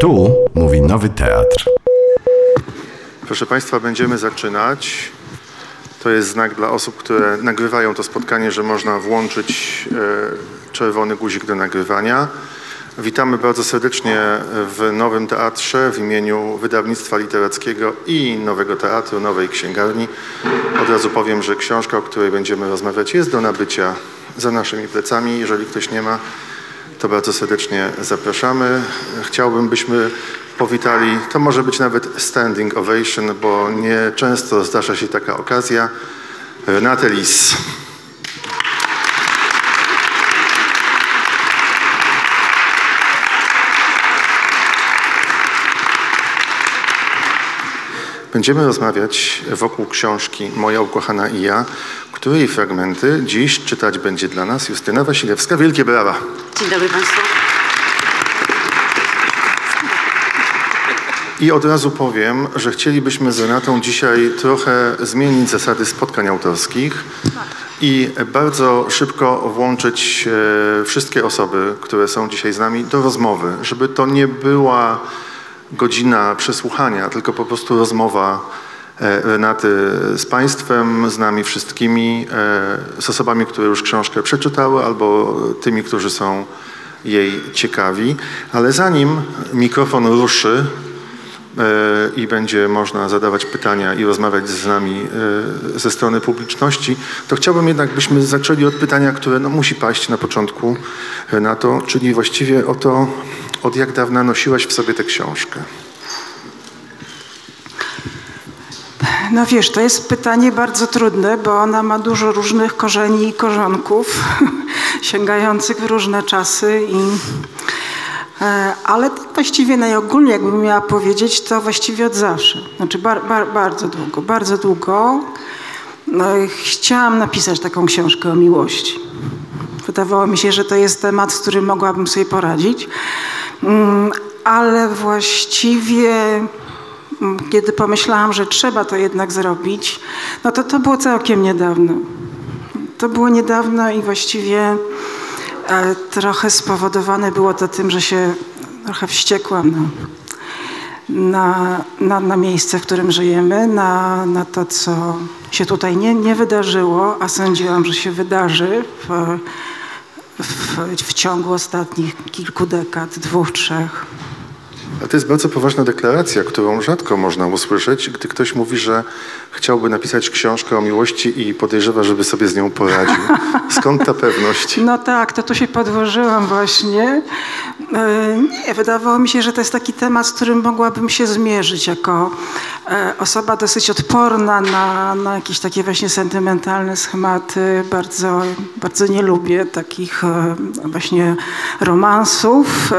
Tu mówi Nowy Teatr. Proszę Państwa, będziemy zaczynać. To jest znak dla osób, które nagrywają to spotkanie, że można włączyć e, czerwony guzik do nagrywania. Witamy bardzo serdecznie w Nowym Teatrze w imieniu Wydawnictwa Literackiego i Nowego Teatru, Nowej Księgarni. Od razu powiem, że książka, o której będziemy rozmawiać jest do nabycia za naszymi plecami. Jeżeli ktoś nie ma, to bardzo serdecznie zapraszamy. Chciałbym, byśmy powitali, to może być nawet standing ovation, bo nie często zdarza się taka okazja. Renate Lis. Będziemy rozmawiać wokół książki Moja ukochana i ja, której fragmenty dziś czytać będzie dla nas Justyna Wasilewska. Wielkie brawa! Dzień dobry Państwu. I od razu powiem, że chcielibyśmy z Renatą dzisiaj trochę zmienić zasady spotkań autorskich i bardzo szybko włączyć e, wszystkie osoby, które są dzisiaj z nami do rozmowy, żeby to nie była godzina przesłuchania, tylko po prostu rozmowa e, Renaty z Państwem, z nami wszystkimi, e, z osobami, które już książkę przeczytały albo tymi, którzy są jej ciekawi. Ale zanim mikrofon ruszy, e, i będzie można zadawać pytania i rozmawiać z nami ze strony publiczności, to chciałbym jednak, byśmy zaczęli od pytania, które no, musi paść na początku na to, czyli właściwie o to, od jak dawna nosiłaś w sobie tę książkę. No wiesz, to jest pytanie bardzo trudne, bo ona ma dużo różnych korzeni i korzonków, sięgających w różne czasy i e, ale tak właściwie najogólniej, jakbym miała powiedzieć, to właściwie od zawsze. Znaczy bar, bar, bardzo długo, bardzo długo no, chciałam napisać taką książkę o miłości. Wydawało mi się, że to jest temat, z którym mogłabym sobie poradzić, ale właściwie mm, kiedy pomyślałam, że trzeba to jednak zrobić, no to to było całkiem niedawno. To było niedawno i właściwie e, trochę spowodowane było to tym, że się trochę wściekłam na, na, na, na miejsce, w którym żyjemy, na, na to, co się tutaj nie, nie wydarzyło, a sądziłam, że się wydarzy w, w ciągu ostatnich kilku dekad, dwóch, trzech. A to jest bardzo poważna deklaracja, którą rzadko można usłyszeć, gdy ktoś mówi, że chciałby napisać książkę o miłości i podejrzewa, żeby sobie z nią poradził. Skąd ta pewność? No tak, to tu się podłożyłam właśnie. E, Nie, wydawało mi się, że to jest taki temat, z którym mogłabym się zmierzyć jako e, osoba dosyć odporna na, na jakieś takie właśnie sentymentalne schematy. Bardzo, bardzo nie lubię takich e, właśnie romansów,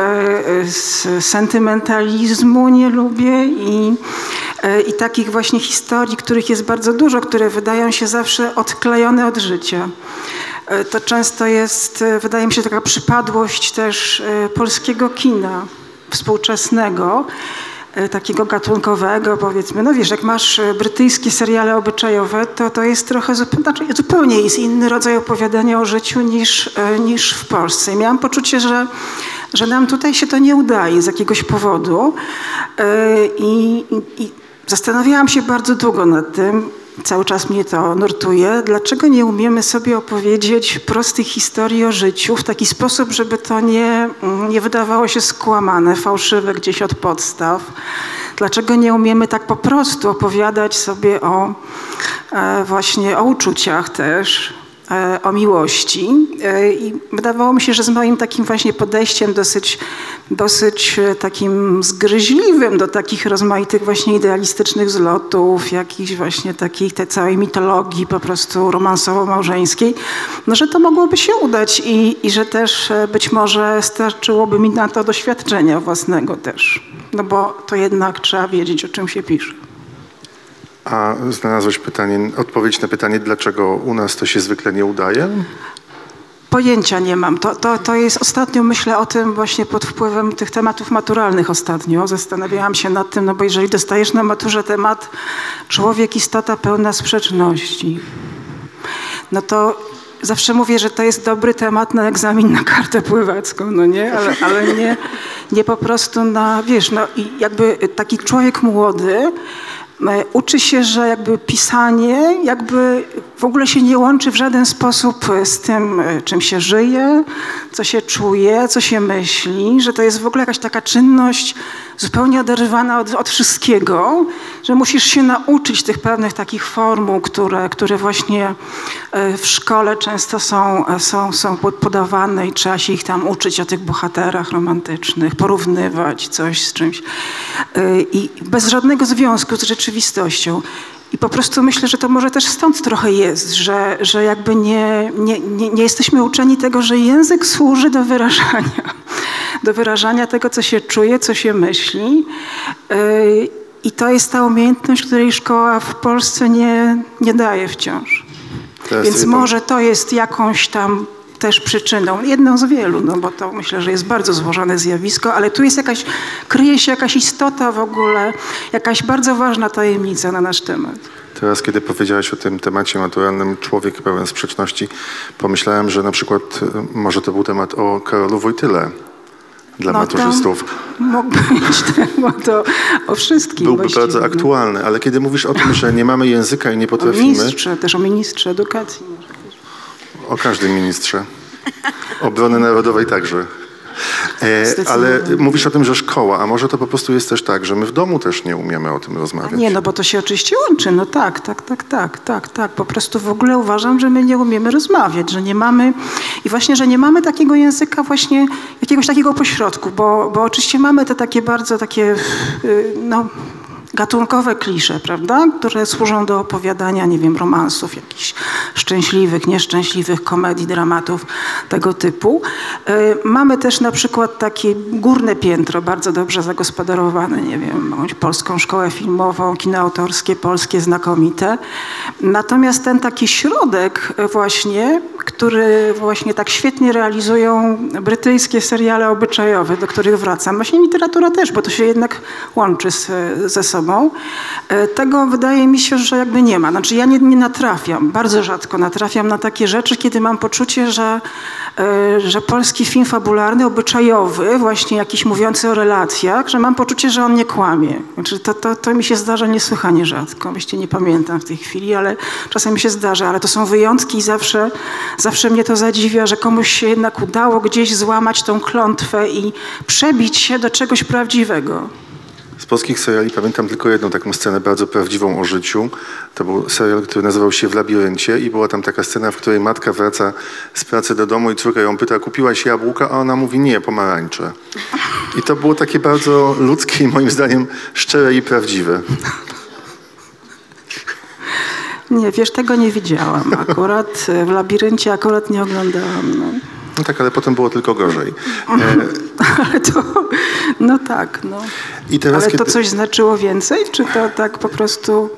sentymentalizmu nie lubię i, i takich właśnie historii, których jest bardzo dużo, które wydają się zawsze odklejone od życia. E, To często jest, e, wydaje mi się, taka przypadłość też e, polskiego kina współczesnego, takiego gatunkowego, powiedzmy. No wiesz, jak masz brytyjskie seriale obyczajowe, to to jest trochę zupełnie, znaczy zupełnie jest inny rodzaj opowiadania o życiu niż, niż w Polsce. I miałam poczucie, że, że nam tutaj się to nie udaje z jakiegoś powodu. I, i zastanawiałam się bardzo długo nad tym, cały czas mnie to nurtuje, dlaczego nie umiemy sobie opowiedzieć prostych historii o życiu w taki sposób, żeby to nie, nie wydawało się skłamane, fałszywe gdzieś od podstaw. Dlaczego nie umiemy tak po prostu opowiadać sobie o e, właśnie o uczuciach też, o miłości. E, I wydawało mi się, że z moim takim właśnie podejściem dosyć, dosyć e, takim zgryźliwym do takich rozmaitych właśnie idealistycznych zlotów, jakiejś właśnie takiej tej całej mitologii po prostu romansowo-małżeńskiej, no że to mogłoby się udać i, i że też e, być może starczyłoby mi na to doświadczenia własnego też. No bo to jednak trzeba wiedzieć, o czym się pisze. A znalazłeś pytanie, odpowiedź na pytanie, dlaczego u nas to się zwykle nie udaje? Pojęcia nie mam. To, to, to jest ostatnio, myślę o tym właśnie pod wpływem tych tematów maturalnych ostatnio. Zastanawiałam się nad tym, no bo jeżeli dostajesz na maturze temat człowiek, istota pełna sprzeczności, no to zawsze mówię, że to jest dobry temat na egzamin na kartę pływacką, no nie? Ale, ale nie, nie po prostu na, wiesz, no i jakby taki człowiek młody uczy się, że jakby pisanie jakby w ogóle się nie łączy w żaden sposób z tym, e, czym się żyje, co się czuje, co się myśli, że to jest w ogóle jakaś taka czynność zupełnie oderwana od, od wszystkiego, że musisz się nauczyć tych pewnych takich formuł, które, które właśnie e, w szkole często są, są, są pod- podawane i trzeba się ich tam uczyć o tych bohaterach romantycznych, porównywać coś z czymś E, i bez żadnego związku z rzeczywistością. I po prostu myślę, że to może też stąd trochę jest, że, że jakby nie, nie, nie, nie jesteśmy uczeni tego, że język służy do wyrażania, do wyrażania tego, co się czuje, co się myśli. Yy, I to jest ta umiejętność, której szkoła w Polsce nie, nie daje wciąż. Więc może to jest jakąś tam też przyczyną, jedną z wielu, no bo to myślę, że jest bardzo złożone zjawisko, ale tu jest jakaś, kryje się jakaś istota w ogóle, jakaś bardzo ważna tajemnica na nasz temat. Teraz, kiedy powiedziałaś o tym temacie maturalnym Człowiek pełen sprzeczności, pomyślałem, że na przykład e, może to był temat o Karolu Wojtyle dla No maturzystów. Mógłby być temat o, o wszystkim Byłby właściwie, bardzo aktualny, ale kiedy mówisz o tym, że nie mamy języka i nie O potrafimy, ministrze, też o ministrze edukacji. O każdym ministrze, obrony narodowej także. E, ale mówisz o tym, że szkoła, a może to po prostu jest też tak, że my w domu też nie umiemy o tym rozmawiać. Nie, no bo to się oczywiście łączy. No tak, tak, tak, tak, tak, tak. Po prostu w ogóle uważam, że my nie umiemy rozmawiać, że nie mamy i właśnie, że nie mamy takiego języka właśnie, jakiegoś takiego pośrodku, bo, bo oczywiście mamy te takie bardzo takie, y, no gatunkowe klisze, prawda, które służą do opowiadania, nie wiem, romansów jakichś szczęśliwych, nieszczęśliwych, komedii, dramatów tego typu. Y, Mamy też na przykład takie górne piętro, bardzo dobrze zagospodarowane, nie wiem, jakąś polską szkołę filmową, kino autorskie, polskie, znakomite. Natomiast ten taki środek właśnie, który właśnie tak świetnie realizują brytyjskie seriale obyczajowe, do których wracam, właśnie literatura też, bo to się jednak łączy z, ze sobą. E, Tego wydaje mi się, że jakby nie ma. Znaczy ja nie, nie natrafiam, bardzo rzadko natrafiam na takie rzeczy, kiedy mam poczucie, że, e, że polski film fabularny, obyczajowy, właśnie jakiś mówiący o relacjach, że mam poczucie, że on nie kłamie. Znaczy to, to, to mi się zdarza niesłychanie rzadko. Myślę, nie pamiętam w tej chwili, ale czasem mi się zdarza, ale to są wyjątki i zawsze, zawsze mnie to zadziwia, że komuś się jednak udało gdzieś złamać tą klątwę i przebić się do czegoś prawdziwego. Z polskich seriali pamiętam tylko jedną taką scenę bardzo prawdziwą o życiu. To był serial, który nazywał się W labiryncie i była tam taka scena, w której matka wraca z pracy do domu i córka ją pyta, kupiłaś jabłka? A ona mówi, nie, pomarańcze. I to było takie bardzo ludzkie i moim zdaniem szczere i prawdziwe. Nie, wiesz, tego nie widziałam akurat. e, W labiryncie akurat nie oglądałam. No. No tak, ale potem było tylko gorzej. E, Ale to, no tak, no. Teraz, Ale to kiedy- coś znaczyło więcej, czy to tak po prostu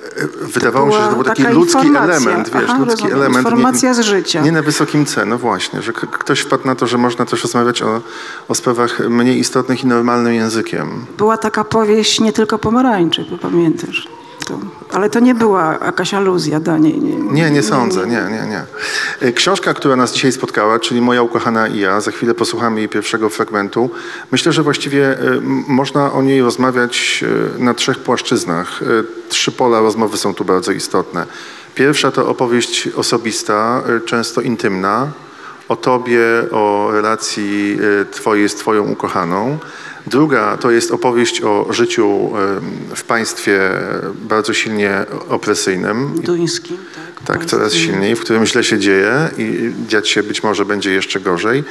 Wydawało mi się, że to był taki ludzki informacja? element, wiesz, Aha, ludzki rozumiem. element. Informacja z życia. Nie na wysokim C, no właśnie, że ktoś wpadł na to, że można też rozmawiać o, o sprawach mniej istotnych i normalnym językiem. Była taka powieść Nie tylko pomarańczy, bo pamiętasz. Ale to nie była jakaś aluzja do niej. Nie, Nie, nie sądzę, nie, nie, nie. E, Książka, która nas dzisiaj spotkała, czyli Moja ukochana i ja, za chwilę posłuchamy jej pierwszego fragmentu. Myślę, że właściwie m- można o niej rozmawiać e, na trzech płaszczyznach. Trzy pola rozmowy są tu bardzo istotne. Pierwsza to opowieść osobista, często intymna, o tobie, o relacji twojej z twoją ukochaną. Druga to jest opowieść o życiu e, w państwie bardzo silnie opresyjnym. Duńskim, tak. Tak, coraz silniej, w którym źle się dzieje i dziać się być może będzie jeszcze gorzej.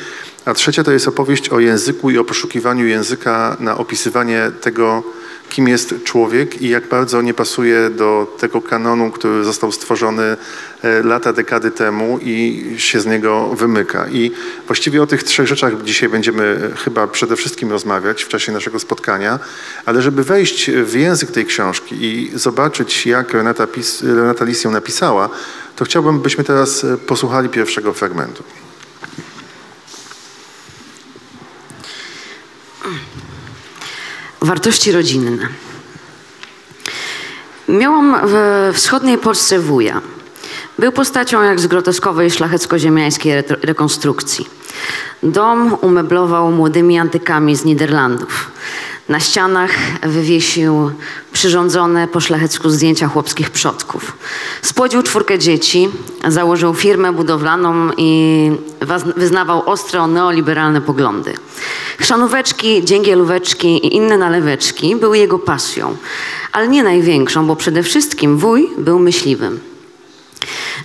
A trzecia to jest opowieść o języku i o poszukiwaniu języka na opisywanie tego, kim jest człowiek i jak bardzo nie pasuje do tego kanonu, który został stworzony e, lata, dekady temu i się z niego wymyka. I właściwie o tych trzech rzeczach dzisiaj będziemy chyba przede wszystkim rozmawiać w czasie naszego spotkania, ale żeby wejść w język tej książki i zobaczyć, jak Renata, Renata Lis ją napisała, to chciałbym, byśmy teraz e, posłuchali pierwszego fragmentu. Wartości rodzinne. Miałam w wschodniej Polsce wuja. Był postacią jak z groteskowej szlachecko-ziemiańskiej retro- rekonstrukcji. Dom umeblował młodymi antykami z Niderlandów. Na ścianach wywiesił przyrządzone po szlachecku zdjęcia chłopskich przodków. Spłodził czwórkę dzieci, założył firmę budowlaną i wyznawał ostro neoliberalne poglądy. Chrzanóweczki, dzięgielóweczki i inne naleweczki były jego pasją, ale nie największą, bo przede wszystkim wuj był myśliwym.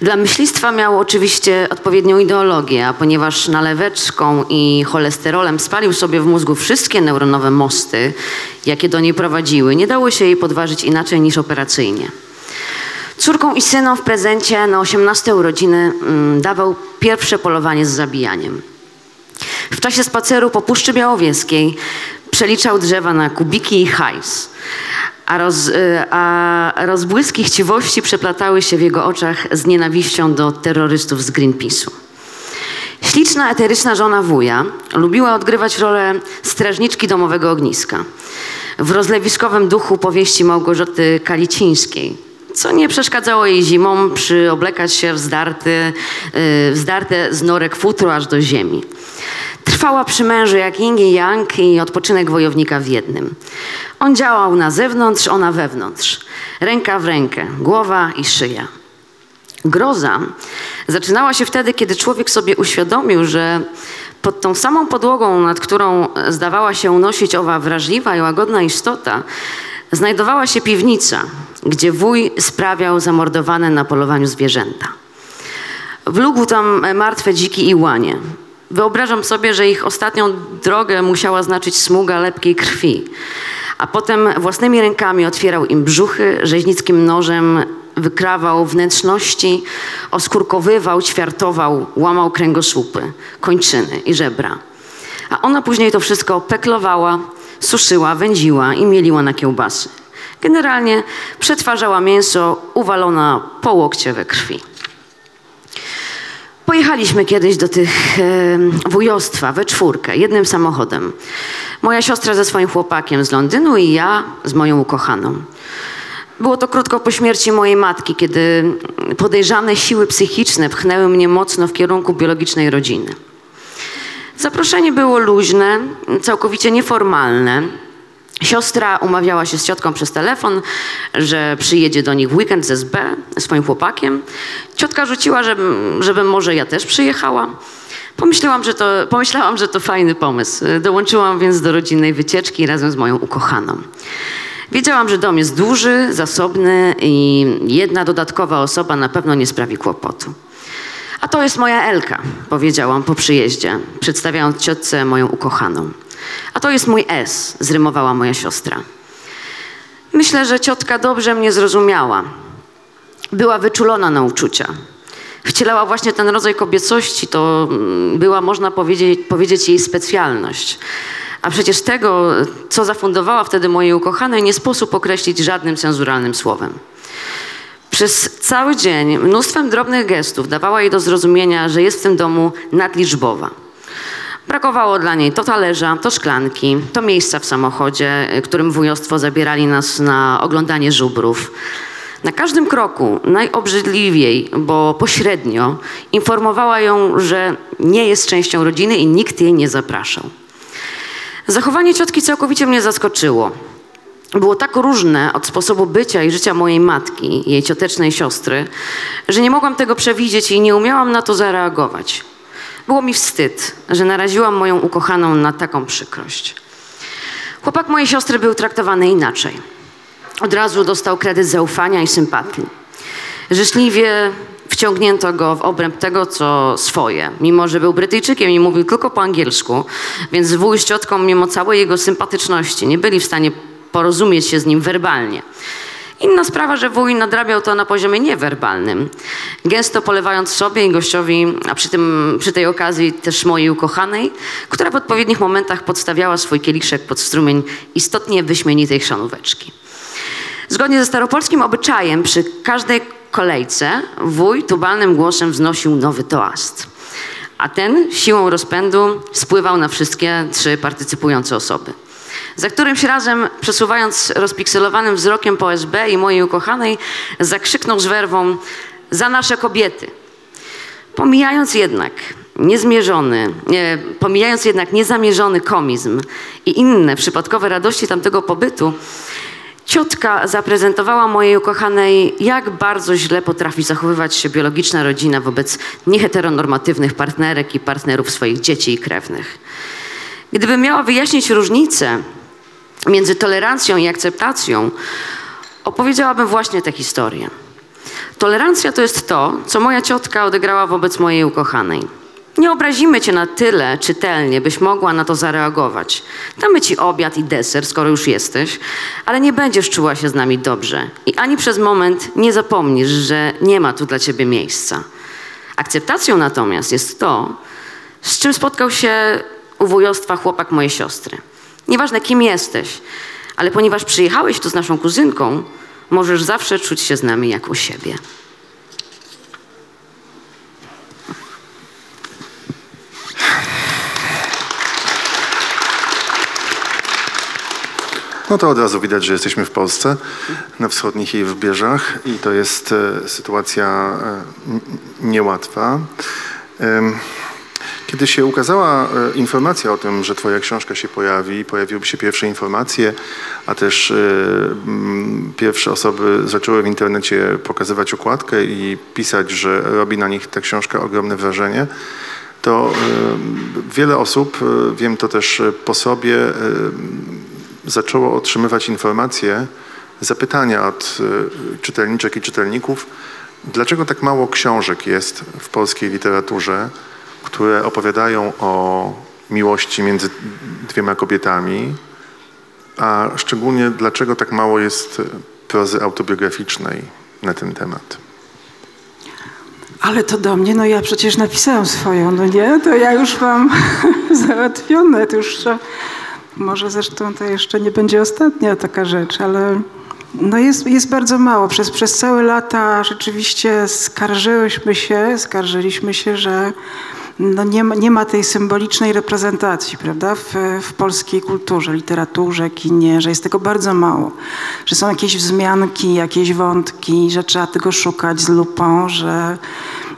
Dla myślistwa miał oczywiście odpowiednią ideologię, a ponieważ naleweczką i cholesterolem spalił sobie w mózgu wszystkie neuronowe mosty, jakie do niej prowadziły, nie dało się jej podważyć inaczej niż operacyjnie. Córką i synom w prezencie na 18 urodziny mm, dawał pierwsze polowanie z zabijaniem. W czasie spaceru po Puszczy Białowieskiej przeliczał drzewa na kubiki i hajs, a, roz, y, a rozbłyski chciwości przeplatały się w jego oczach z nienawiścią do terrorystów z Greenpeace'u. Śliczna, eteryczna żona wuja lubiła odgrywać rolę strażniczki domowego ogniska. W rozlewiskowym duchu powieści Małgorzaty Kalicińskiej, co nie przeszkadzało jej zimą przyoblekać się w zdarty, yy, w zdarte z norek futro aż do ziemi. Trwała przy mężu jak yin i yang i odpoczynek wojownika w jednym. On działał na zewnątrz, ona wewnątrz. Ręka w rękę, głowa i szyja. Groza zaczynała się wtedy, kiedy człowiek sobie uświadomił, że pod tą samą podłogą, nad którą zdawała się unosić owa wrażliwa i łagodna istota, znajdowała się piwnica, gdzie wuj sprawiał zamordowane na polowaniu zwierzęta. Wlógł tam martwe dziki i łanie. Wyobrażam sobie, że ich ostatnią drogę musiała znaczyć smuga lepkiej krwi. A potem własnymi rękami otwierał im brzuchy, rzeźnickim nożem wykrawał wnętrzności, oskórkowywał, ćwiartował, łamał kręgosłupy, kończyny i żebra. A ona później to wszystko peklowała, suszyła, wędziła i mieliła na kiełbasy. Generalnie przetwarzała mięso uwalona po łokcie we krwi. Pojechaliśmy kiedyś do tych e, wujostwa we czwórkę, jednym samochodem. Moja siostra ze swoim chłopakiem z Londynu i ja z moją ukochaną. Było to krótko po śmierci mojej matki, kiedy podejrzane siły psychiczne pchnęły mnie mocno w kierunku biologicznej rodziny. Zaproszenie było luźne, całkowicie nieformalne. Siostra umawiała się z ciotką przez telefon, że przyjedzie do nich w weekend z SB swoim chłopakiem. Ciotka rzuciła, żebym, żebym może ja też przyjechała. Pomyślałam że, to, pomyślałam, że to fajny pomysł. Dołączyłam więc do rodzinnej wycieczki razem z moją ukochaną. Wiedziałam, że dom jest duży, zasobny i jedna dodatkowa osoba na pewno nie sprawi kłopotu. A to jest moja Elka, powiedziałam po przyjeździe, przedstawiając ciotce moją ukochaną. A to jest mój S, zrymowała moja siostra. Myślę, że ciotka dobrze mnie zrozumiała. Była wyczulona na uczucia. Wcielała właśnie ten rodzaj kobiecości, to mm, była, można powiedzieć, powiedzieć jej specjalność. A przecież tego, co zafundowała wtedy mojej ukochanej, nie sposób określić żadnym cenzuralnym słowem. Przez cały dzień mnóstwem drobnych gestów dawała jej do zrozumienia, że jest w tym domu nadliczbowa. Brakowało dla niej to talerza, to szklanki, to miejsca w samochodzie, którym wujostwo zabierali nas na oglądanie żubrów. Na każdym kroku, najobrzydliwiej, bo pośrednio, informowała ją, że nie jest częścią rodziny i nikt jej nie zapraszał. Zachowanie ciotki całkowicie mnie zaskoczyło. Było tak różne od sposobu bycia i życia mojej matki, jej ciotecznej siostry, że nie mogłam tego przewidzieć i nie umiałam na to zareagować. Było mi wstyd, że naraziłam moją ukochaną na taką przykrość. Chłopak mojej siostry był traktowany inaczej. Od razu dostał kredyt zaufania i sympatii. Życzliwie wciągnięto go w obręb tego, co swoje. Mimo, że był Brytyjczykiem i mówił tylko po angielsku, więc wuj z ciotką, mimo całej jego sympatyczności, nie byli w stanie porozumieć się z nim werbalnie. Inna sprawa, że wuj nadrabiał to na poziomie niewerbalnym, gęsto polewając sobie i gościowi, a przy, tym, przy tej okazji też mojej ukochanej, która w odpowiednich momentach podstawiała swój kieliszek pod strumień istotnie wyśmienitej chrzanóweczki. Zgodnie ze staropolskim obyczajem przy każdej kolejce wuj tubalnym głosem wznosił nowy toast. A ten siłą rozpędu spływał na wszystkie trzy partycypujące osoby. Za którymś razem, przesuwając rozpikselowanym wzrokiem po SB i mojej ukochanej, zakrzyknął z werwą za nasze kobiety. Pomijając jednak niezmierzony, nie, pomijając jednak niezamierzony komizm i inne przypadkowe radości tamtego pobytu, ciotka zaprezentowała mojej ukochanej, jak bardzo źle potrafi zachowywać się biologiczna rodzina wobec nieheteronormatywnych partnerek i partnerów swoich dzieci i krewnych. Gdybym miała wyjaśnić różnicę między tolerancją i akceptacją, opowiedziałabym właśnie tę historię. Tolerancja to jest to, co moja ciotka odegrała wobec mojej ukochanej. Nie obrazimy cię na tyle czytelnie, byś mogła na to zareagować. Damy ci obiad i deser, skoro już jesteś, ale nie będziesz czuła się z nami dobrze. I ani przez moment nie zapomnisz, że nie ma tu dla ciebie miejsca. Akceptacją natomiast jest to, z czym spotkał się u wujostwa chłopak mojej siostry. Nieważne kim jesteś, ale ponieważ przyjechałeś tu z naszą kuzynką, możesz zawsze czuć się z nami jak u siebie. No to od razu widać, że jesteśmy w Polsce, na wschodnich jej wybrzeżach i to jest e, sytuacja e, niełatwa. Kiedy się ukazała e, informacja o tym, że Twoja książka się pojawi, pojawiły się pierwsze informacje, a też e, mm, pierwsze osoby zaczęły w internecie pokazywać okładkę i pisać, że robi na nich ta książka ogromne wrażenie, to e, wiele osób, wiem to też po sobie, zaczęło otrzymywać informacje, zapytania od czytelniczek i czytelników, dlaczego tak mało książek jest w polskiej literaturze, które opowiadają o miłości między dwiema kobietami, a szczególnie dlaczego tak mało jest prozy autobiograficznej na ten temat. Ale to do mnie, no ja przecież napisałam swoją, no nie? To ja już mam załatwione, to już może zresztą to jeszcze nie będzie ostatnia taka rzecz, ale no jest, jest bardzo mało. Przez, przez całe lata rzeczywiście skarżyłyśmy się, skarżyliśmy się, że no nie, ma, nie ma tej symbolicznej reprezentacji, prawda, w, w polskiej kulturze, literaturze, kinie, że jest tego bardzo mało. Że są jakieś wzmianki, jakieś wątki, że trzeba tego szukać z lupą, że,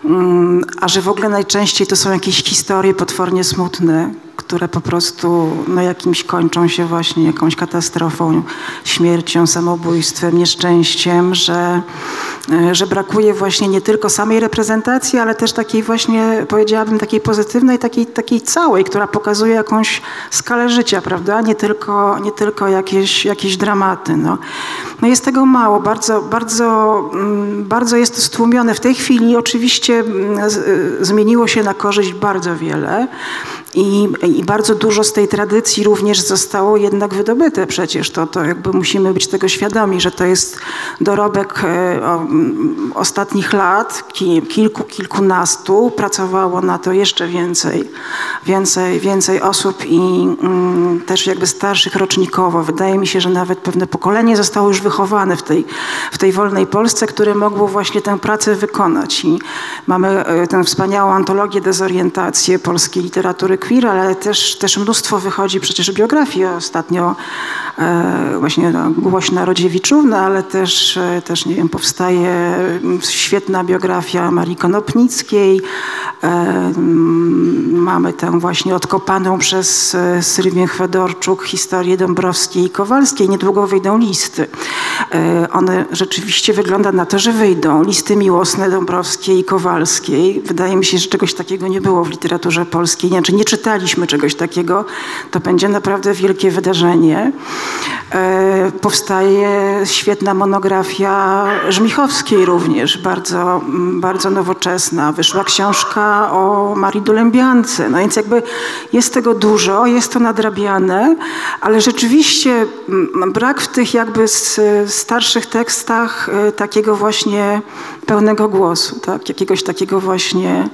mm, a że w ogóle najczęściej to są jakieś historie potwornie smutne, które po prostu no, jakimś kończą się właśnie jakąś katastrofą, śmiercią, samobójstwem, nieszczęściem, że, e, że brakuje właśnie nie tylko samej reprezentacji, ale też takiej właśnie, powiedziałabym, takiej pozytywnej, takiej, takiej całej, która pokazuje jakąś skalę życia, prawda? Nie tylko, nie tylko jakieś, jakieś dramaty. No. no jest tego mało, bardzo, bardzo, mm, bardzo jest to stłumione. W tej chwili oczywiście mm, y, zmieniło się na korzyść bardzo wiele. I, I bardzo dużo z tej tradycji również zostało jednak wydobyte przecież. To, to jakby musimy być tego świadomi, że to jest dorobek e, ostatnich lat, ki, kilku, kilkunastu. Pracowało na to jeszcze więcej, więcej, więcej osób i mm, też jakby starszych rocznikowo. Wydaje mi się, że nawet pewne pokolenie zostało już wychowane w tej, w tej wolnej Polsce, które mogło właśnie tę pracę wykonać. I mamy e, tę wspaniałą antologię Dezorientację polskiej literatury queer, ale też, też mnóstwo wychodzi przecież biografii. Ostatnio e, właśnie no, głośna Rodziewiczówna, ale też, e, też nie wiem, powstaje mm, świetna biografia Marii Konopnickiej. E, mm, mamy tę właśnie odkopaną przez e, Sylwię Chwedorczuk historię Dąbrowskiej i Kowalskiej. Niedługo wyjdą listy. E, one rzeczywiście wygląda na to, że wyjdą. Listy miłosne Dąbrowskiej i Kowalskiej. Wydaje mi się, że czegoś takiego nie było w literaturze polskiej. Znaczy nie czytaliśmy czegoś takiego. To będzie naprawdę wielkie wydarzenie. E, powstaje świetna monografia Żmichowskiej również, bardzo, mm, bardzo nowoczesna. Wyszła książka o Marii Dulębiance. No więc jakby jest tego dużo, jest to nadrabiane, ale rzeczywiście mm, brak w tych jakby starszych tekstach e, takiego właśnie pełnego głosu, tak? jakiegoś takiego właśnie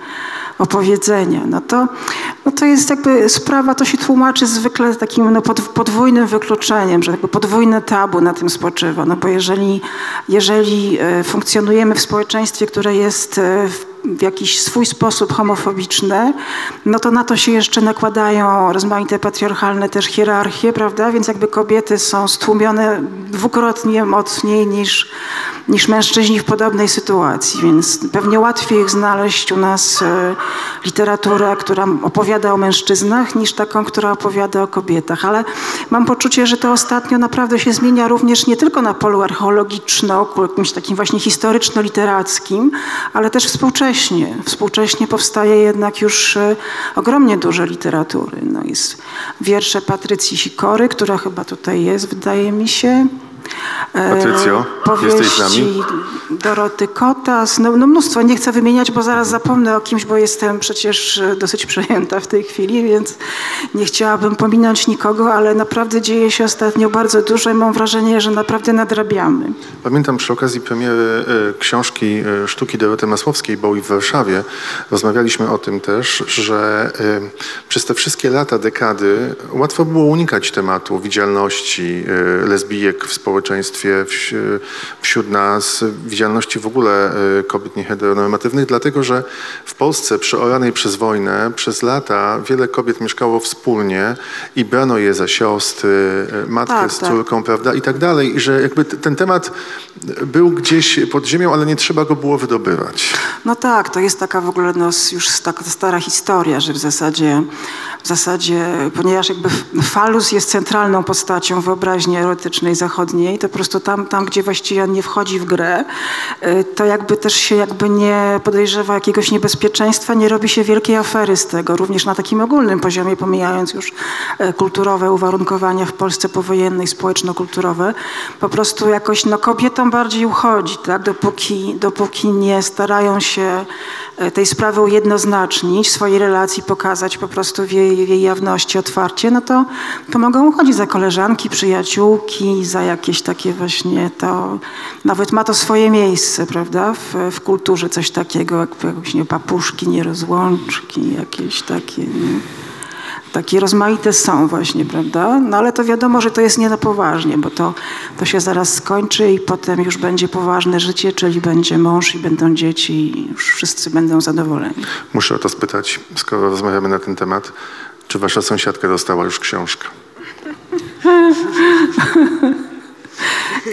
opowiedzenia. No to, no to jest jakby sprawa, to się tłumaczy zwykle takim no pod, podwójnym wykluczeniem, że jakby podwójne tabu na tym spoczywa. No bo jeżeli, jeżeli e, funkcjonujemy w społeczeństwie, które jest e, w w jakiś swój sposób homofobiczne, no to na to się jeszcze nakładają rozmaite patriarchalne też hierarchie, prawda? Więc jakby kobiety są stłumione dwukrotnie mocniej niż, niż mężczyźni w podobnej sytuacji, więc pewnie łatwiej ich znaleźć u nas e, literaturę, która opowiada o mężczyznach, niż taką, która opowiada o kobietach. Ale mam poczucie, że to ostatnio naprawdę się zmienia również nie tylko na polu archeologiczno, jakimś takim właśnie historyczno-literackim, ale też współcześnie. Współcześnie powstaje jednak już e, ogromnie dużo literatury. No jest wiersze Patrycji Sikory, która chyba tutaj jest, wydaje mi się. E, Patrycjo, jesteś z nami? powieści Doroty Kotas, no, no mnóstwo, nie chcę wymieniać, bo zaraz zapomnę o kimś, bo jestem przecież e, dosyć przejęta w tej chwili, więc nie chciałabym pominąć nikogo, ale naprawdę dzieje się ostatnio bardzo dużo i mam wrażenie, że naprawdę nadrabiamy. Pamiętam przy okazji premiery e, książki sztuki Doroty Masłowskiej Bowie w Warszawie, rozmawialiśmy o tym też, że przez te wszystkie lata, dekady łatwo było unikać tematu widzialności lesbijek w społeczeństwie, wś- wśród nas, widzialności w ogóle e, kobiet nieheteronormatywnych, dlatego że w Polsce przeoranej przez wojnę przez lata wiele kobiet mieszkało wspólnie i brano je za siostry, e, matkę Tak, z tak. córką, prawda, i tak dalej. I że jakby ten temat był gdzieś pod ziemią, ale nie trzeba go było wydobywać. No tak, to jest taka w ogóle no, już taka stara historia, że w zasadzie, w zasadzie, ponieważ jakby falus jest centralną postacią wyobraźni erotycznej zachodniej, to po prostu tam, tam gdzie właściwie nie wchodzi w grę, y, to jakby też się jakby nie podejrzewa jakiegoś niebezpieczeństwa, nie robi się wielkiej afery z tego, również na takim ogólnym poziomie, pomijając już e, kulturowe uwarunkowania w Polsce powojennej, społeczno-kulturowe. Po prostu jakoś no, kobietom bardziej uchodzi, tak? dopóki, dopóki nie starają się e, tej sprawy ujednoznacznić, swojej relacji pokazać po prostu w jej, w jej jawności otwarcie, no to, to mogą uchodzić za koleżanki, przyjaciółki, za jakieś takie właśnie to, nawet ma to swoje miejsce, prawda, w, w kulturze coś takiego, jak właśnie papuszki, nierozłączki, jakieś takie... Nie? Takie rozmaite są właśnie, prawda? No ale to wiadomo, że to jest nie na poważnie, bo to, to się zaraz skończy i potem już będzie poważne życie, czyli będzie mąż i będą dzieci i już wszyscy będą zadowoleni. Muszę o to spytać, skoro rozmawiamy na ten temat. Czy wasza sąsiadka dostała już książkę?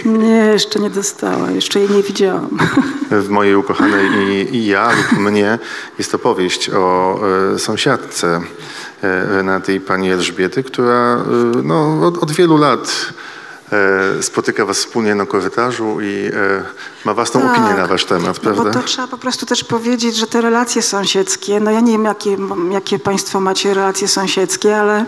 Nie, jeszcze nie dostała, jeszcze jej nie widziałam. W mojej ukochanej i, i ja lub mnie jest to powieść o e, sąsiadce e, Renaty i pani Elżbiety, która e, no, od, od wielu lat spotyka was wspólnie na korytarzu i e, ma własną Tak. opinię na wasz temat, No bo prawda? to trzeba po prostu też powiedzieć, że te relacje sąsiedzkie, no ja nie wiem, jakie, jakie państwo macie relacje sąsiedzkie, ale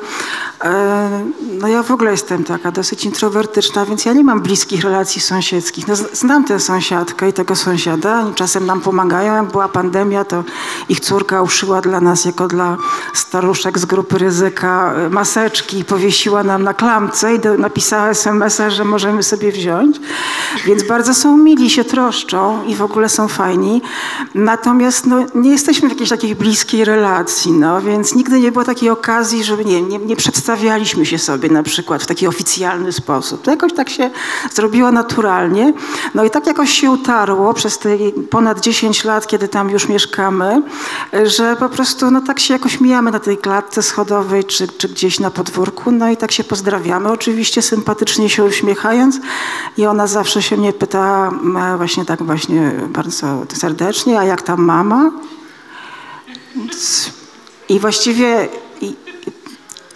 e, no ja w ogóle jestem taka dosyć introwertyczna, więc ja nie mam bliskich relacji sąsiedzkich. No, znam tę sąsiadkę i tego sąsiada, oni czasem nam pomagają. Jak była pandemia, to ich córka uszyła dla nas, jako dla staruszek z grupy ryzyka, e, maseczki i powiesiła nam na klamce i do, napisała SMS-a, że możemy sobie wziąć. Więc bardzo są mili, się troszczą i w ogóle są fajni. Natomiast no, nie jesteśmy w jakiejś takiej bliskiej relacji, no, więc nigdy nie było takiej okazji, żeby nie, nie, nie przedstawialiśmy się sobie na przykład w taki oficjalny sposób. To jakoś tak się zrobiło naturalnie. No i tak jakoś się utarło przez te ponad 10 lat, kiedy tam już mieszkamy, że po prostu no tak się jakoś mijamy na tej klatce schodowej czy, czy gdzieś na podwórku, no i tak się pozdrawiamy, oczywiście sympatycznie się uśmiechając i ona zawsze się mnie pyta e, właśnie tak właśnie bardzo serdecznie, a jak tam mama? I właściwie i,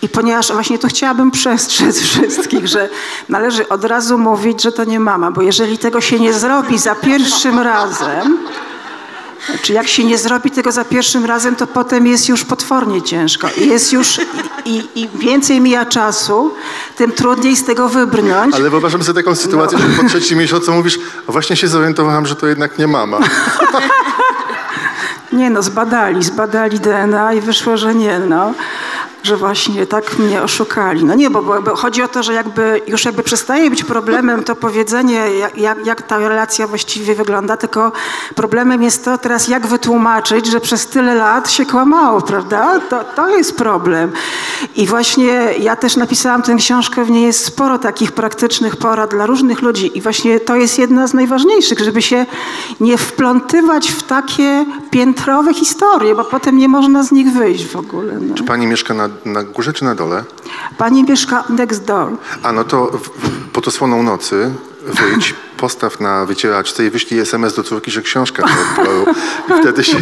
i ponieważ właśnie tu chciałabym przestrzec wszystkich, że należy od razu mówić, że to nie mama, bo jeżeli tego się nie zrobi za pierwszym razem, czy jak się nie zrobi tego za pierwszym razem, to potem jest już potwornie ciężko. I jest już, i, i, im więcej mija czasu, tym trudniej z tego wybrnąć. Ale wyobrażam sobie taką sytuację, że po trzecim miesiącu mówisz, "A właśnie się zorientowałam, że to jednak nie mama. Nie no, zbadali, zbadali DNA i wyszło, że nie, no. Że właśnie tak mnie oszukali. No nie, bo, bo, chodzi o to, że jakby już jakby przestaje być problemem to powiedzenie, jak, jak ta relacja właściwie wygląda, tylko problemem jest to teraz, jak wytłumaczyć, że przez tyle lat się kłamało, prawda? To, to jest problem. I właśnie ja też napisałam tę książkę, w niej jest sporo takich praktycznych porad dla różnych ludzi i właśnie to jest jedna z najważniejszych, żeby się nie wplątywać w takie piętrowe historie, bo potem nie można z nich wyjść w ogóle. No. Czy pani mieszka na, na górze czy na dole? Pani mieszka next door. A no to pod osłoną nocy wyjdź, postaw na wycieraczce i wyślij SMS do córki, że książka do odbioru. I wtedy się,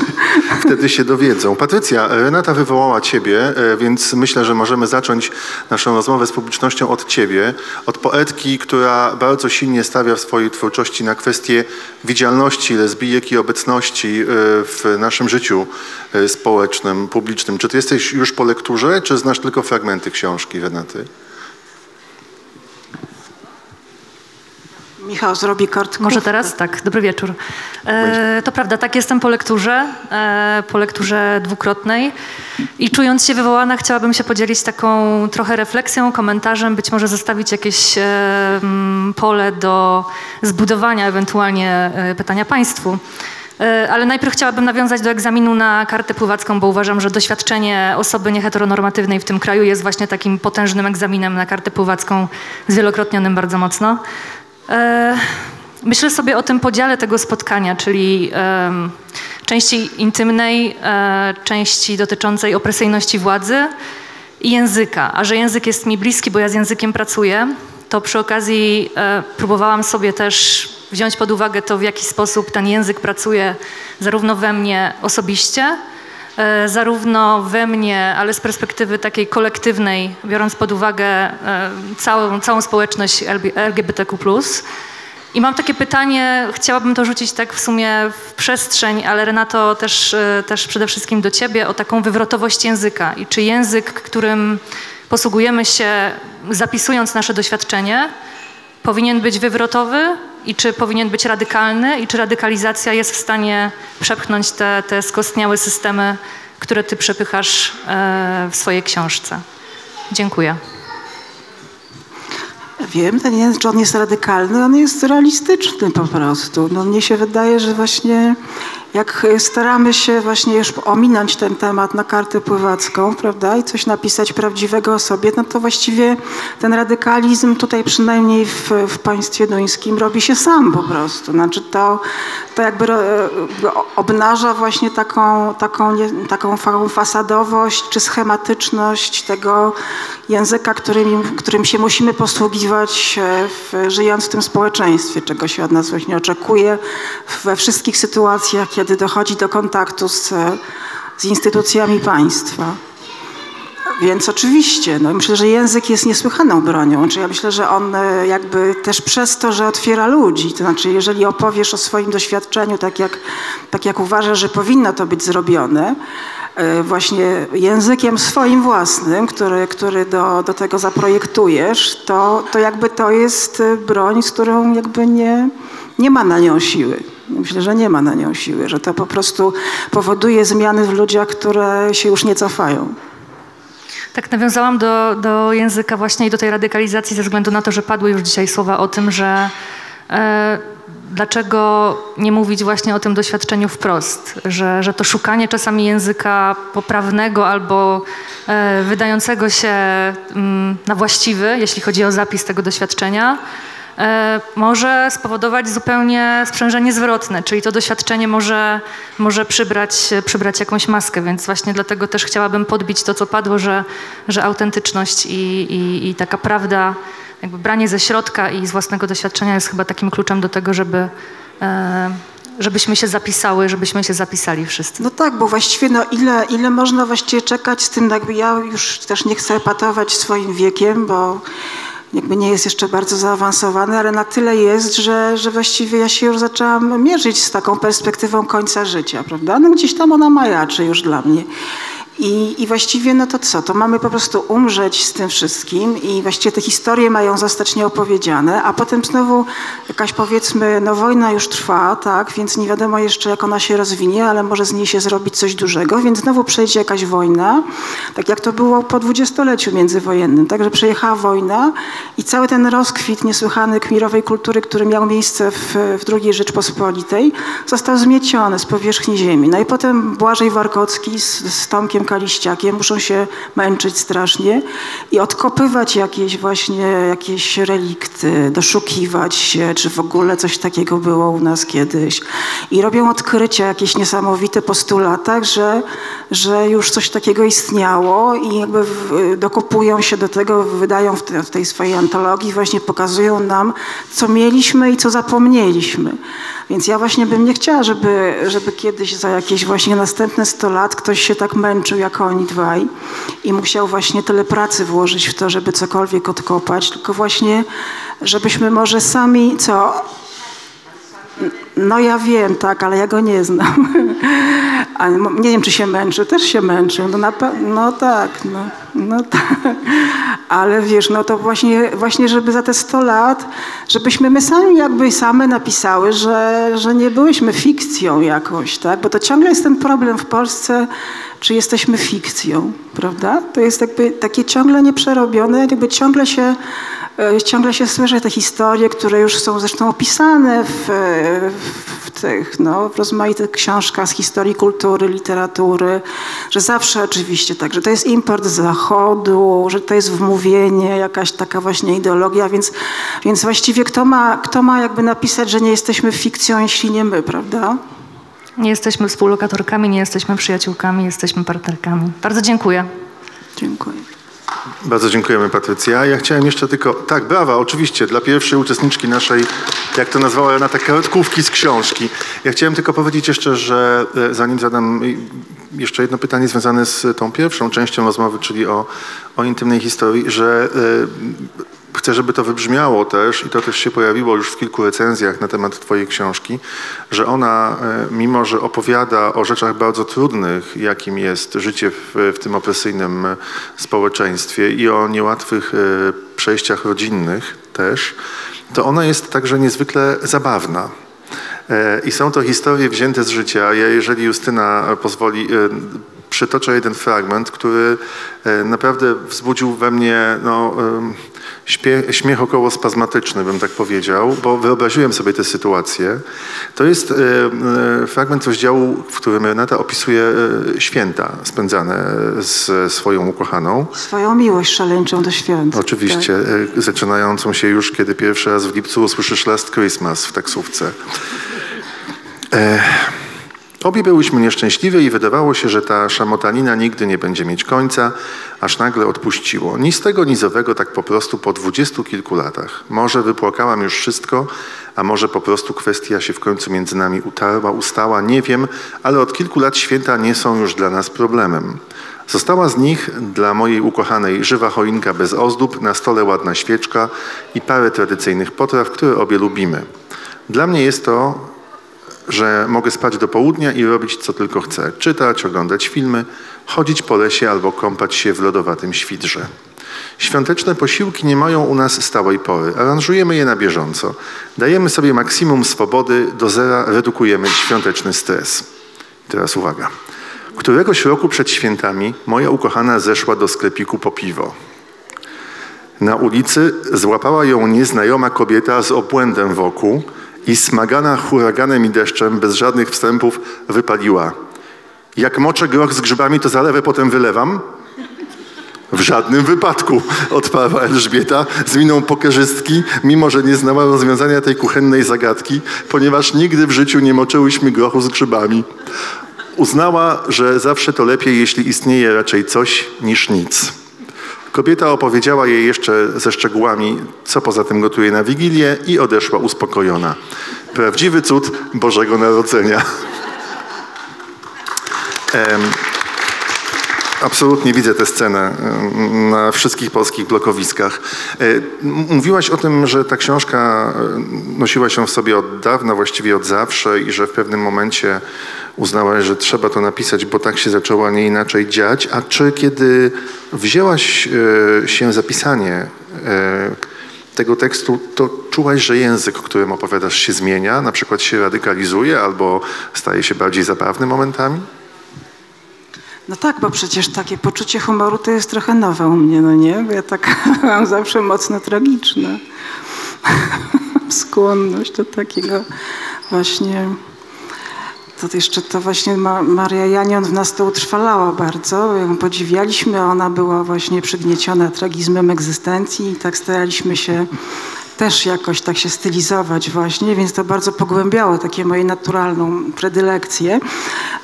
wtedy się dowiedzą. Patrycja, Renata wywołała ciebie, e, więc myślę, że możemy zacząć naszą rozmowę z publicznością od ciebie, od poetki, która bardzo silnie stawia w swojej twórczości na kwestię widzialności lesbijek i obecności e, w naszym życiu e, społecznym, publicznym. Czy ty jesteś już po lekturze, czy znasz tylko fragmenty książki Renaty? Michał zrobi kartkę. Może teraz? Tak, dobry wieczór. E, to prawda, tak jestem po lekturze, e, po lekturze dwukrotnej i czując się wywołana chciałabym się podzielić taką trochę refleksją, komentarzem, być może zostawić jakieś e, pole do zbudowania ewentualnie e, pytania Państwu. E, Ale najpierw chciałabym nawiązać do egzaminu na kartę pływacką, bo uważam, że doświadczenie osoby nieheteronormatywnej w tym kraju jest właśnie takim potężnym egzaminem na kartę pływacką, zwielokrotnionym bardzo mocno. E, Myślę sobie o tym podziale tego spotkania, czyli części intymnej, e, części dotyczącej opresyjności władzy i języka. A że język jest mi bliski, bo ja z językiem pracuję, to przy okazji e, próbowałam sobie też wziąć pod uwagę to, w jaki sposób ten język pracuje zarówno we mnie osobiście, zarówno we mnie, ale z perspektywy takiej kolektywnej, biorąc pod uwagę e, całą, całą społeczność LGBTQ+. I mam takie pytanie, chciałabym to rzucić tak w sumie w przestrzeń, ale Renato też, e, też przede wszystkim do ciebie o taką wywrotowość języka. I czy język, którym posługujemy się zapisując nasze doświadczenie, powinien być wywrotowy i czy powinien być radykalny i czy radykalizacja jest w stanie przepchnąć te, te skostniałe systemy, które ty przepychasz e, w swojej książce. Dziękuję. Wiem, ten język, czy on jest radykalny, on jest realistyczny po prostu. No, mnie się wydaje, że właśnie jak staramy się właśnie już ominąć ten temat na kartę pływacką, prawda, i coś napisać prawdziwego o sobie, no to właściwie ten radykalizm tutaj przynajmniej w, w państwie duńskim robi się sam po prostu. Znaczy to, to jakby ro- obnaża właśnie taką, taką, taką fa- fasadowość czy schematyczność tego języka, którym, którym się musimy posługiwać e, w, żyjąc w tym społeczeństwie, czego się od nas właśnie oczekuje we wszystkich sytuacjach, kiedy dochodzi do kontaktu z, z instytucjami państwa. Więc oczywiście, no myślę, że język jest niesłychaną bronią. Czy ja myślę, że on e, jakby też przez to, że otwiera ludzi, to znaczy jeżeli opowiesz o swoim doświadczeniu tak jak, tak jak uważasz, że powinno to być zrobione, e, właśnie językiem swoim własnym, który, który do, do tego zaprojektujesz, to, to jakby to jest e, broń, z którą jakby nie, nie ma na nią siły. Myślę, że nie ma na nią siły, że to po prostu powoduje zmiany w ludziach, które się już nie cofają. Tak, nawiązałam do, do języka właśnie i do tej radykalizacji ze względu na to, że padły już dzisiaj słowa o tym, że e, dlaczego nie mówić właśnie o tym doświadczeniu wprost, że, że to szukanie czasami języka poprawnego albo e, wydającego się mm, na właściwy, jeśli chodzi o zapis tego doświadczenia, może spowodować zupełnie sprzężenie zwrotne, czyli to doświadczenie może, może przybrać, przybrać jakąś maskę, więc właśnie dlatego też chciałabym podbić to, co padło, że, że autentyczność i, i, i taka prawda, jakby branie ze środka i z własnego doświadczenia jest chyba takim kluczem do tego, żeby, e, żebyśmy się zapisały, żebyśmy się zapisali wszyscy. No tak, bo właściwie no ile, ile można właściwie czekać z tym, jakby ja już też nie chcę epatować swoim wiekiem, bo jakby nie jest jeszcze bardzo zaawansowany, ale na tyle jest, że, że właściwie ja się już zaczęłam mierzyć z taką perspektywą końca życia, prawda? No gdzieś tam ona majaczy już dla mnie. I, I właściwie no to co, to mamy po prostu umrzeć z tym wszystkim i właściwie te historie mają zostać nieopowiedziane, a potem znowu jakaś powiedzmy, no wojna już trwa, tak, więc nie wiadomo jeszcze jak ona się rozwinie, ale może z niej się zrobić coś dużego, więc znowu przejdzie jakaś wojna, tak jak to było po dwudziestoleciu międzywojennym, także przejechała wojna i cały ten rozkwit niesłychany kmirowej kultury, który miał miejsce w, w II Rzeczpospolitej, został zmieciony z powierzchni ziemi. No i potem Błażej Warkocki z, z Tomkiem wokaliściakiem, muszą się męczyć strasznie i odkopywać jakieś właśnie jakieś relikty, doszukiwać się, czy w ogóle coś takiego było u nas kiedyś. I robią odkrycia jakieś niesamowite po stu latach, że, że już coś takiego istniało i jakby dokopują się do tego, wydają w tej swojej antologii, właśnie pokazują nam, co mieliśmy i co zapomnieliśmy. Więc ja właśnie bym nie chciała, żeby, żeby kiedyś za jakieś właśnie następne 100 lat ktoś się tak męczył jak oni dwaj i musiał właśnie tyle pracy włożyć w to, żeby cokolwiek odkopać, tylko właśnie, żebyśmy może sami, co, no ja wiem, tak, ale ja go nie znam. A nie wiem, czy się męczy. Też się męczy. No, na no tak, no, no tak. Ale wiesz, no to właśnie, właśnie, żeby za te 100 lat, żebyśmy my sami jakby same napisały, że, że nie byłyśmy fikcją jakąś, tak? Bo to ciągle jest ten problem w Polsce, czy jesteśmy fikcją, prawda? To jest jakby takie ciągle nieprzerobione, jakby ciągle się Ciągle się słyszy te historie, które już są zresztą opisane w, e, w tych no, w rozmaitych książkach z historii kultury, literatury, że zawsze oczywiście tak, że to jest import z zachodu, że to jest wmówienie, jakaś taka właśnie ideologia, więc, więc właściwie kto ma, kto ma jakby napisać, że nie jesteśmy fikcją, jeśli nie my, prawda? Nie jesteśmy współlokatorkami, nie jesteśmy przyjaciółkami, jesteśmy partnerkami. Bardzo dziękuję. Dziękuję. Bardzo dziękujemy, Patrycja. Ja chciałem jeszcze tylko, tak, brawa, oczywiście, dla pierwszej uczestniczki naszej, jak to nazwała Renata, kartkówki z książki. Ja chciałem tylko powiedzieć jeszcze, że e, zanim zadam jeszcze jedno pytanie związane z tą pierwszą częścią rozmowy, czyli o, o intymnej historii, że e, chcę, żeby to wybrzmiało też i to też się pojawiło już w kilku recenzjach na temat twojej książki, że ona, e, mimo że opowiada o rzeczach bardzo trudnych, jakim jest życie w, w tym opresyjnym e, społeczeństwie i o niełatwych e, przejściach rodzinnych też, to ona jest także niezwykle zabawna. I są to historie wzięte z życia. Ja, jeżeli Justyna pozwoli, przytoczę jeden fragment, który naprawdę wzbudził we mnie no, śpie, śmiech około spazmatyczny, bym tak powiedział, bo wyobraziłem sobie tę sytuację. To jest e, fragment rozdziału, w którym Renata opisuje e, święta spędzane z swoją ukochaną. Swoją miłość szaleńczą do świąt. Oczywiście, Tak. zaczynającą się już, kiedy pierwszy raz w lipcu usłyszysz Last Christmas w taksówce. E, obie byłyśmy nieszczęśliwe i wydawało się, że ta szamotanina nigdy nie będzie mieć końca, aż nagle odpuściło. Ni z tego, ni z owego, tak po prostu po dwudziestu kilku latach. Może wypłakałam już wszystko, a może po prostu kwestia się w końcu między nami utarła, ustała, nie wiem, ale od kilku lat święta nie są już dla nas problemem. Została z nich dla mojej ukochanej żywa choinka bez ozdób, na stole ładna świeczka i parę tradycyjnych potraw, które obie lubimy. Dla mnie jest to, że mogę spać do południa i robić co tylko chcę. Czytać, oglądać filmy, chodzić po lesie albo kąpać się w lodowatym świdrze. Świąteczne posiłki nie mają u nas stałej pory. Aranżujemy je na bieżąco. Dajemy sobie maksimum swobody, do zera redukujemy świąteczny stres. Teraz uwaga. Któregoś roku przed świętami moja ukochana zeszła do sklepiku po piwo. Na ulicy złapała ją nieznajoma kobieta z obłędem wokół i smagana huraganem i deszczem, bez żadnych wstępów, wypaliła. Jak moczę groch z grzybami, to zalewę, potem wylewam? W żadnym wypadku, odparła Elżbieta z miną pokerzystki, mimo że nie znała rozwiązania tej kuchennej zagadki, ponieważ nigdy w życiu nie moczyłyśmy grochu z grzybami. Uznała, że zawsze to lepiej, jeśli istnieje raczej coś niż nic. Kobieta opowiedziała jej jeszcze ze szczegółami, co poza tym gotuje na Wigilię i odeszła uspokojona. Prawdziwy cud Bożego Narodzenia. Em, Absolutnie widzę tę scenę na wszystkich polskich blokowiskach. E, Mówiłaś o tym, że ta książka e, nosiła się w sobie od dawna, właściwie od zawsze i że w pewnym momencie uznałaś, że trzeba to napisać, bo tak się zaczęło, a nie inaczej dziać. A czy kiedy wzięłaś e, się za pisanie tego tekstu, to czułaś, że język, którym opowiadasz się zmienia, na przykład się radykalizuje albo staje się bardziej zabawny momentami? No tak, bo przecież takie poczucie humoru to jest trochę nowe u mnie, no nie? Bo ja tak mam zawsze mocno tragiczne. Skłonność do takiego właśnie to jeszcze to właśnie Ma- Maria Janion w nas to utrwalała bardzo. Ją podziwialiśmy, ona była właśnie przygnieciona tragizmem egzystencji i tak staraliśmy się też jakoś tak się stylizować właśnie, więc to bardzo pogłębiało takie moje naturalną predylekcję.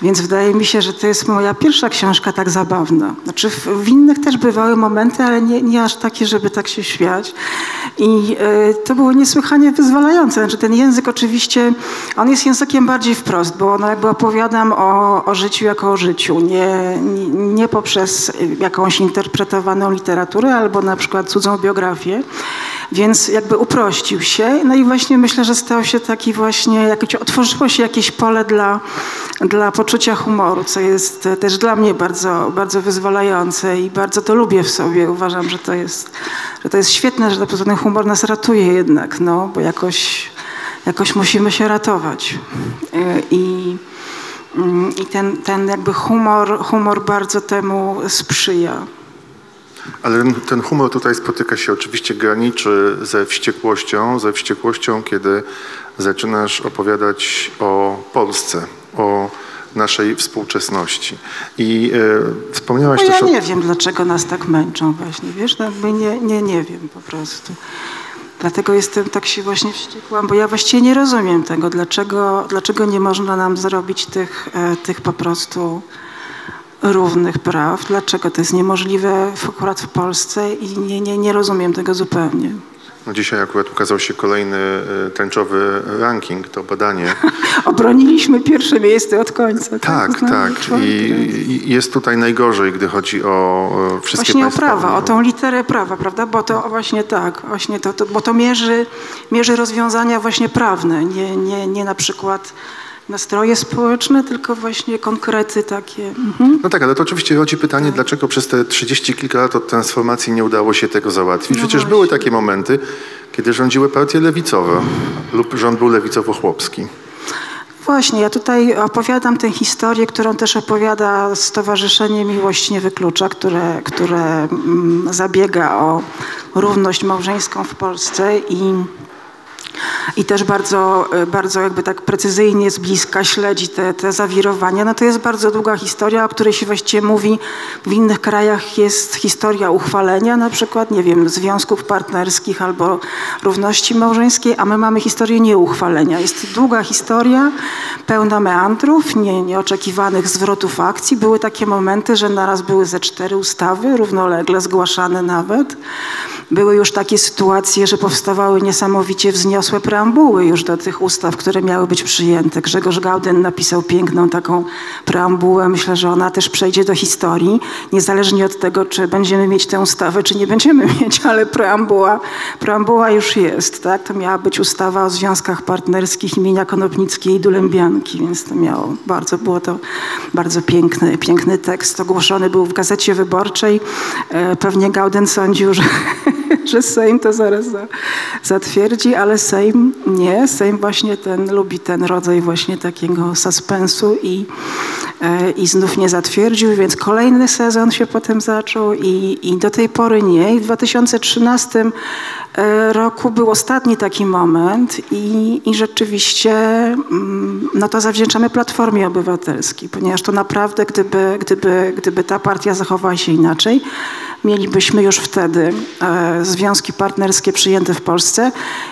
Więc wydaje mi się, że to jest moja pierwsza książka tak zabawna. Znaczy w, w innych też bywały momenty, ale nie, nie aż takie, żeby tak się śmiać. I e, to było niesłychanie wyzwalające. Znaczy ten język oczywiście, on jest językiem bardziej wprost, bo no jakby opowiadam o, o życiu jako o życiu, nie, nie, nie poprzez jakąś interpretowaną literaturę albo na przykład cudzą biografię. Więc jakby uprościł się. No i właśnie myślę, że stał się taki właśnie, jakoś otworzyło się jakieś pole dla, dla poczucia humoru, co jest e, też dla mnie bardzo, bardzo wyzwalające i bardzo to lubię w sobie. Uważam, że to jest, że to jest świetne, że ten humor nas ratuje jednak, no, bo jakoś, jakoś musimy się ratować. E, I, mm, i ten, ten jakby humor, humor bardzo temu sprzyja. Ale ten humor tutaj spotyka się, oczywiście graniczy ze wściekłością, ze wściekłością, kiedy zaczynasz opowiadać o Polsce, o naszej współczesności. I e, wspomniałaś No też ja o... nie wiem, dlaczego nas tak męczą właśnie, wiesz, no jakby nie, nie, nie wiem po prostu. Dlatego jestem tak się właśnie wściekłam, bo ja właściwie nie rozumiem tego, dlaczego, dlaczego nie można nam zrobić tych, e, tych po prostu równych praw, dlaczego to jest niemożliwe w, akurat w Polsce i nie, nie, nie rozumiem tego zupełnie. No dzisiaj akurat ukazał się kolejny e, tęczowy ranking, to badanie. Obroniliśmy pierwsze miejsce od końca. Tak, tak. człowiek. I, I jest tutaj najgorzej, gdy chodzi o wszystkie Właśnie o państwa prawa, Unii. o tą literę prawa, prawda? Bo to właśnie tak, właśnie to, to, bo to mierzy, mierzy rozwiązania właśnie prawne, nie, nie, nie na przykład nastroje społeczne, tylko właśnie konkrety takie. Mhm. No tak, ale to oczywiście rodzi pytanie, dlaczego przez te 30 kilka lat od transformacji nie udało się tego załatwić. No Przecież właśnie. były takie momenty, kiedy rządziły partie lewicowe lub rząd był lewicowo-chłopski. Właśnie, ja tutaj opowiadam tę historię, którą też opowiada Stowarzyszenie Miłość Nie Wyklucza, które, które mm, zabiega o równość małżeńską w Polsce i i też bardzo, e, bardzo jakby tak precyzyjnie z bliska śledzi te, te zawirowania. No to jest bardzo długa historia, o której się właściwie mówi. W innych krajach jest historia uchwalenia, na przykład, nie wiem, związków partnerskich albo równości małżeńskiej, a my mamy historię nieuchwalenia. Jest długa historia, pełna meandrów, nie, nieoczekiwanych zwrotów akcji. Były takie momenty, że naraz były ze cztery ustawy, równolegle zgłaszane nawet. Były już takie sytuacje, że powstawały niesamowicie wzniosłe preambuły już do tych ustaw, które miały być przyjęte. Grzegorz Gauden napisał piękną taką preambułę. Myślę, że ona też przejdzie do historii, niezależnie od tego, czy będziemy mieć tę ustawę, czy nie będziemy mieć, ale preambuła, preambuła już jest. Tak? To miała być ustawa o związkach partnerskich imienia Konopnickiej i Dulębianki, więc to miało, bardzo było to bardzo piękny, piękny tekst. Ogłoszony był w Gazecie Wyborczej. E, Pewnie Gauden sądził, że że Sejm to zaraz za, zatwierdzi, ale Sejm nie. Sejm właśnie ten lubi ten rodzaj właśnie takiego suspensu i, e, i znów nie zatwierdził, więc kolejny sezon się potem zaczął i, i do tej pory nie. I w 2013 e, roku był ostatni taki moment i, i rzeczywiście mm, no to zawdzięczamy Platformie Obywatelskiej, ponieważ to naprawdę, gdyby, gdyby, gdyby ta partia zachowała się inaczej, mielibyśmy już wtedy e, związki partnerskie przyjęte w Polsce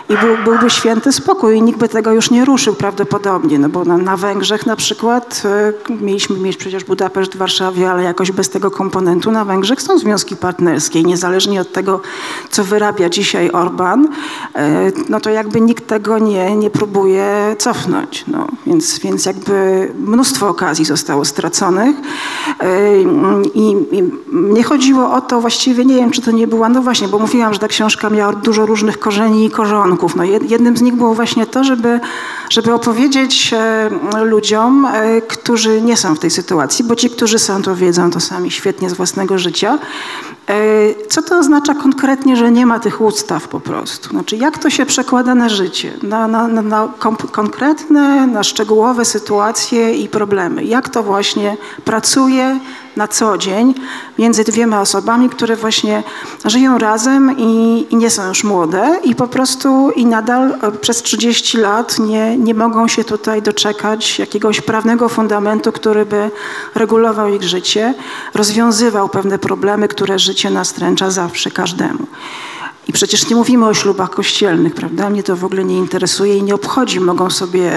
i był, byłby święty spokój i nikt by tego już nie ruszył prawdopodobnie, no bo na, na Węgrzech na przykład e, mieliśmy mieć przecież Budapeszt w Warszawie, ale jakoś bez tego komponentu na Węgrzech są związki partnerskie i niezależnie od tego, co wyrabia dzisiaj Orban, e, no to jakby nikt tego nie, nie próbuje cofnąć, no. więc, więc jakby mnóstwo okazji zostało straconych i, i mnie chodziło o to, właściwie nie wiem, czy to nie była, no właśnie, bo mówiłam, że ta książka miała dużo różnych korzeni i korzonków. No jed, jednym z nich było właśnie to, żeby, żeby opowiedzieć e, ludziom, e, którzy nie są w tej sytuacji, bo ci, którzy są, to wiedzą to sami świetnie z własnego życia. E, co to oznacza konkretnie, że nie ma tych ustaw po prostu? Znaczy, jak to się przekłada na życie, na, na, na, konkretne, na szczegółowe sytuacje i problemy? Jak to właśnie pracuje, na co dzień między dwiema osobami, które właśnie żyją razem i, i nie są już młode i po prostu i nadal e, przez 30 lat nie, nie mogą się tutaj doczekać jakiegoś prawnego fundamentu, który by regulował ich życie, rozwiązywał pewne problemy, które życie nastręcza zawsze każdemu. I przecież nie mówimy o ślubach kościelnych, prawda? Mnie to w ogóle nie interesuje i nie obchodzi. Mogą sobie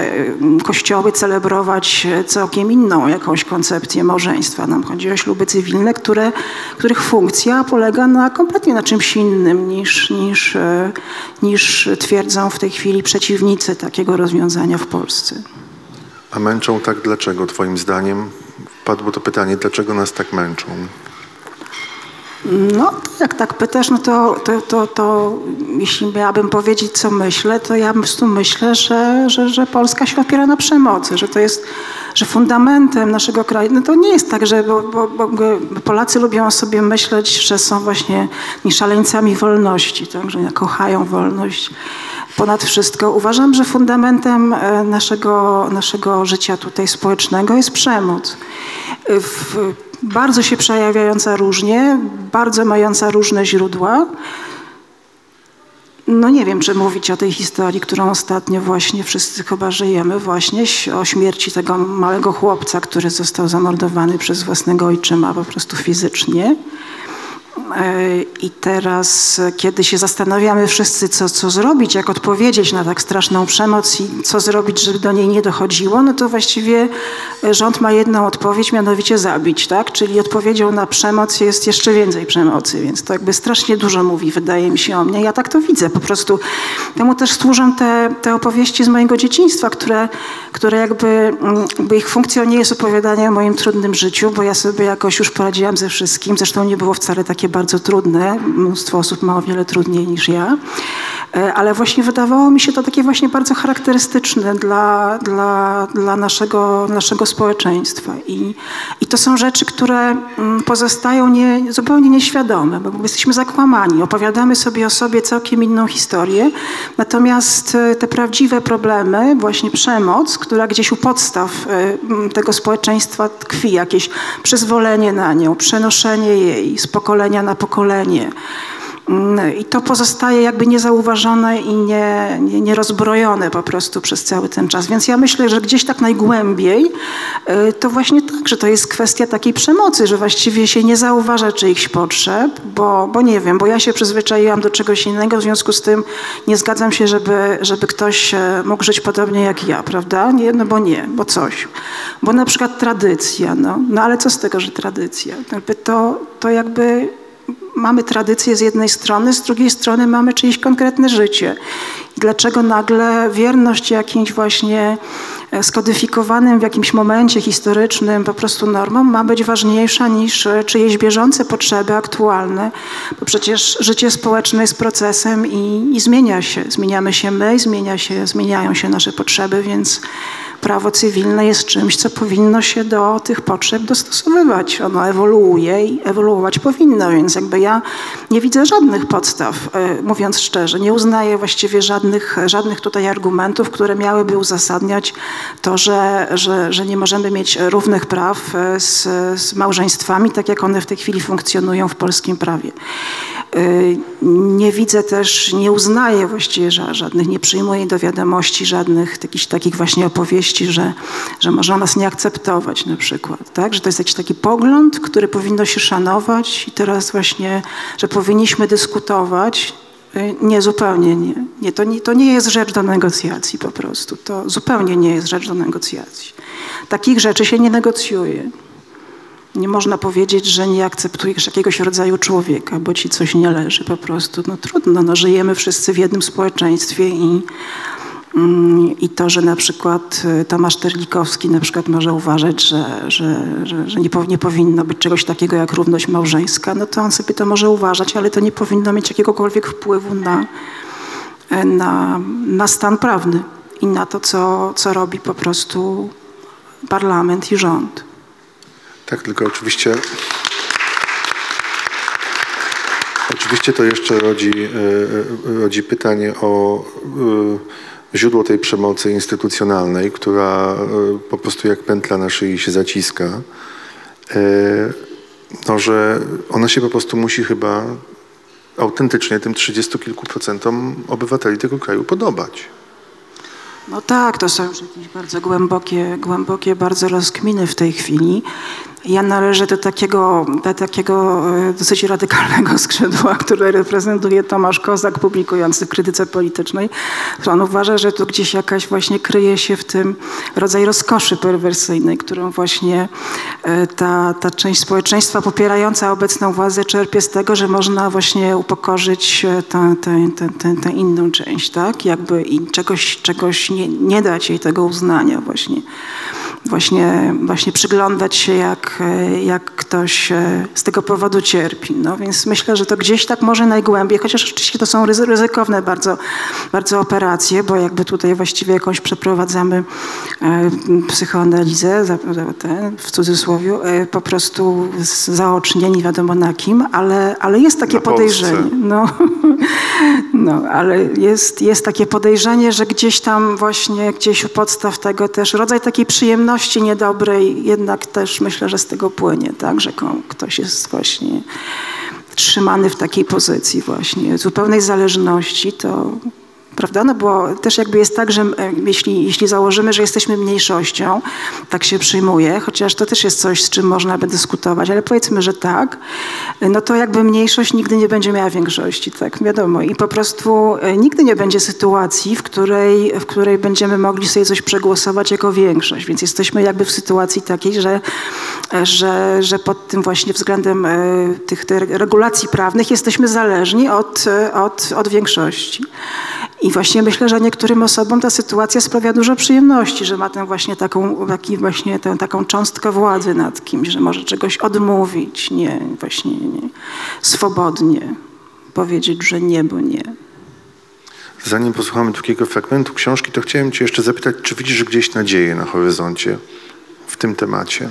kościoły celebrować e, całkiem inną jakąś koncepcję małżeństwa. Nam chodzi o śluby cywilne, które, których funkcja polega na kompletnie na czymś innym niż, niż, e, niż twierdzą w tej chwili przeciwnicy takiego rozwiązania w Polsce. A męczą tak dlaczego, twoim zdaniem? Padło to pytanie, dlaczego nas tak męczą? No, jak tak pytasz, no to, to, to, to jeśli miałabym powiedzieć, co myślę, to ja po prostu myślę, że, że, że Polska się opiera na przemocy, że to jest, że fundamentem naszego kraju, no to nie jest tak, że bo, bo, bo Polacy lubią sobie myśleć, że są właśnie szaleńcami wolności, tak, że kochają wolność ponad wszystko. Uważam, że fundamentem e, naszego, naszego życia tutaj społecznego jest przemoc. W, bardzo się przejawiająca różnie, bardzo mająca różne źródła. No nie wiem, czy mówić o tej historii, którą ostatnio właśnie wszyscy chyba żyjemy, właśnie o śmierci tego małego chłopca, który został zamordowany przez własnego ojczyma po prostu fizycznie. I teraz, kiedy się zastanawiamy wszyscy, co, co zrobić, jak odpowiedzieć na tak straszną przemoc i co zrobić, żeby do niej nie dochodziło, no to właściwie rząd ma jedną odpowiedź, mianowicie zabić, tak? Czyli odpowiedzią na przemoc jest jeszcze więcej przemocy, więc to jakby strasznie dużo mówi, wydaje mi się o mnie. Ja tak to widzę, po prostu temu też służą te, te opowieści z mojego dzieciństwa, które, które jakby, jakby ich funkcją nie jest opowiadanie o moim trudnym życiu, bo ja sobie jakoś już poradziłam ze wszystkim, zresztą nie było wcale takie bardzo trudne. Mnóstwo osób ma o wiele trudniej niż ja. E, ale właśnie wydawało mi się to takie właśnie bardzo charakterystyczne dla, dla, dla naszego, naszego społeczeństwa. I, I to są rzeczy, które mm, pozostają nie, zupełnie nieświadome, bo jesteśmy zakłamani. Opowiadamy sobie o sobie całkiem inną historię. Natomiast e, te prawdziwe problemy, właśnie przemoc, która gdzieś u podstaw e, tego społeczeństwa tkwi, jakieś przyzwolenie na nią, przenoszenie jej z pokolenia na pokolenie. Mm, I to pozostaje jakby niezauważone i nie, nie, nierozbrojone po prostu przez cały ten czas. Więc ja myślę, że gdzieś tak najgłębiej y, to właśnie tak, że to jest kwestia takiej przemocy, że właściwie się nie zauważa czyichś potrzeb, bo, bo nie wiem, bo ja się przyzwyczaiłam do czegoś innego, w związku z tym nie zgadzam się, żeby, żeby ktoś e, mógł żyć podobnie jak ja, prawda? Nie, no bo nie, bo coś. Bo na przykład tradycja, no, no ale co z tego, że tradycja? To, to jakby mamy tradycję z jednej strony, z drugiej strony mamy czyjeś konkretne życie. Dlaczego nagle wierność jakimś właśnie skodyfikowanym w jakimś momencie historycznym po prostu normom ma być ważniejsza niż e, czyjeś bieżące potrzeby aktualne, bo przecież życie społeczne jest procesem i, i zmienia się. Zmieniamy się my, zmienia się, zmieniają się nasze potrzeby, więc prawo cywilne jest czymś, co powinno się do tych potrzeb dostosowywać. Ono ewoluuje i ewoluować powinno, więc jakby ja nie widzę żadnych podstaw, e, mówiąc szczerze. Nie uznaję właściwie żadnych, żadnych tutaj argumentów, które miałyby uzasadniać to, że, że, że nie możemy mieć równych praw e, z, z małżeństwami, tak jak one w tej chwili funkcjonują w polskim prawie. E, nie widzę też, nie uznaję właściwie żadnych, nie przyjmuję do wiadomości żadnych jakichś takich właśnie opowieści, że, że można nas nie akceptować na przykład, tak? Że to jest jakiś taki pogląd, który powinno się szanować i teraz właśnie, że powinniśmy dyskutować. Y, nie, zupełnie nie. nie, to nie. To nie jest rzecz do negocjacji po prostu. To zupełnie nie jest rzecz do negocjacji. Takich rzeczy się nie negocjuje. Nie można powiedzieć, że nie akceptujesz jakiegoś rodzaju człowieka, bo ci coś nie leży po prostu. No trudno, no, żyjemy wszyscy w jednym społeczeństwie i, i to, że na przykład y, Tomasz Terlikowski na przykład może uważać, że, że, że, że nie, nie powinno być czegoś takiego jak równość małżeńska, no to on sobie to może uważać, ale to nie powinno mieć jakiegokolwiek wpływu na, na, na stan prawny i na to, co, co robi po prostu parlament i rząd. Tak, tylko oczywiście. Oczywiście to jeszcze rodzi, e, rodzi pytanie o e, źródło tej przemocy instytucjonalnej, która e, po prostu jak pętla na szyi się zaciska. no, że ona się po prostu musi chyba autentycznie tym 30 kilku procentom obywateli tego kraju podobać. No tak, to są już jakieś bardzo głębokie, głębokie bardzo rozkminy w tej chwili. Ja należę do takiego, do takiego e, dosyć radykalnego skrzydła, które reprezentuje Tomasz Kozak, publikujący w krytyce politycznej. On uważa, że tu gdzieś jakaś właśnie kryje się w tym rodzaj rozkoszy perwersyjnej, którą właśnie e, ta, ta część społeczeństwa popierająca obecną władzę czerpie z tego, że można właśnie upokorzyć e, tę, inną część, tak? Jakby i czegoś, czegoś nie, nie dać jej tego uznania właśnie właśnie, właśnie przyglądać się, jak, e, jak ktoś e, z tego powodu cierpi. No więc myślę, że to gdzieś tak może najgłębiej, chociaż oczywiście to są ryzy- ryzykowne bardzo, bardzo operacje, bo jakby tutaj właściwie jakąś przeprowadzamy e, psychoanalizę, w cudzysłowie, po prostu zaocznie, nie wiadomo na kim, ale, ale jest takie Na Polsce. podejrzenie. No, no, ale jest, jest takie podejrzenie, że gdzieś tam właśnie, gdzieś u podstaw tego też rodzaj takiej przyjemności niedobrej jednak też myślę, że z tego płynie, tak, że ktoś jest właśnie trzymany w takiej pozycji właśnie zupełnej zależności, to prawda? No bo też jakby jest tak, że e, jeśli, jeśli założymy, że jesteśmy mniejszością, tak się przyjmuje, chociaż to też jest coś, z czym można by dyskutować, ale powiedzmy, że tak, no to jakby mniejszość nigdy nie będzie miała większości, tak, wiadomo. I po prostu e, nigdy nie będzie sytuacji, w której, w której będziemy mogli sobie coś przegłosować jako większość, więc jesteśmy jakby w sytuacji takiej, że, e, że, że pod tym właśnie względem e, tych, regulacji prawnych jesteśmy zależni od, e, od, od większości. I właśnie myślę, że niektórym osobom ta sytuacja sprawia dużo przyjemności, że ma tę właśnie taką, taki właśnie tę taką cząstkę władzy nad kimś, że może czegoś odmówić, nie, właśnie nie, swobodnie powiedzieć, że nie, bo nie. Zanim posłuchamy drugiego fragmentu książki, to chciałem Cię jeszcze zapytać, czy widzisz gdzieś nadzieję na horyzoncie w tym temacie?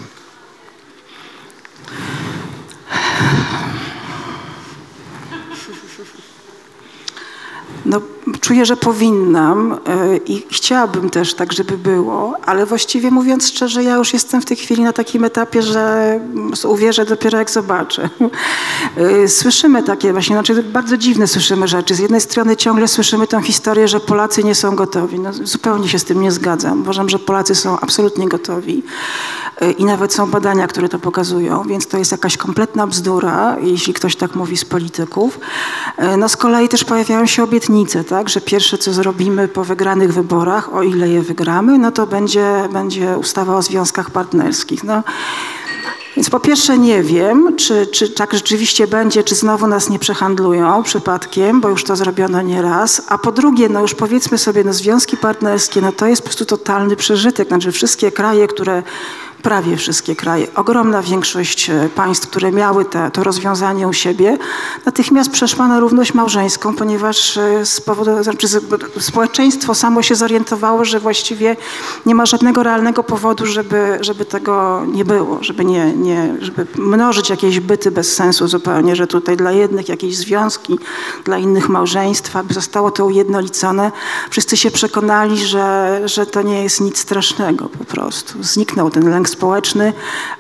No, czuję, że powinnam e, i chciałabym też tak, żeby było, ale właściwie mówiąc szczerze, ja już jestem w tej chwili na takim etapie, że mm, uwierzę dopiero jak zobaczę. E, Słyszymy takie właśnie, znaczy bardzo dziwne słyszymy rzeczy. Z jednej strony ciągle słyszymy tę historię, że Polacy nie są gotowi. No, zupełnie się z tym nie zgadzam. Uważam, że Polacy są absolutnie gotowi E, i nawet są badania, które to pokazują, więc to jest jakaś kompletna bzdura, jeśli ktoś tak mówi z polityków. No z kolei też pojawiają się obietnice, tak, że pierwsze co zrobimy po wygranych wyborach, o ile je wygramy, no to będzie, będzie ustawa o związkach partnerskich. No, więc po pierwsze nie wiem, czy, czy tak rzeczywiście będzie, czy znowu nas nie przehandlują przypadkiem, bo już to zrobiono nieraz. A po drugie, no już powiedzmy sobie, no związki partnerskie, no to jest po prostu totalny przeżytek. Znaczy wszystkie kraje, które prawie wszystkie kraje, ogromna większość e, państw, które miały te, to rozwiązanie u siebie, natychmiast przeszła na równość małżeńską, ponieważ e, z powodu, znaczy społeczeństwo samo się zorientowało, że właściwie nie ma żadnego realnego powodu, żeby, żeby tego nie było, żeby, nie, nie, żeby mnożyć jakieś byty bez sensu zupełnie, że tutaj dla jednych jakieś związki, dla innych małżeństwa, by zostało to ujednolicone. Wszyscy się przekonali, że, że to nie jest nic strasznego po prostu. Zniknął ten lęk społeczny,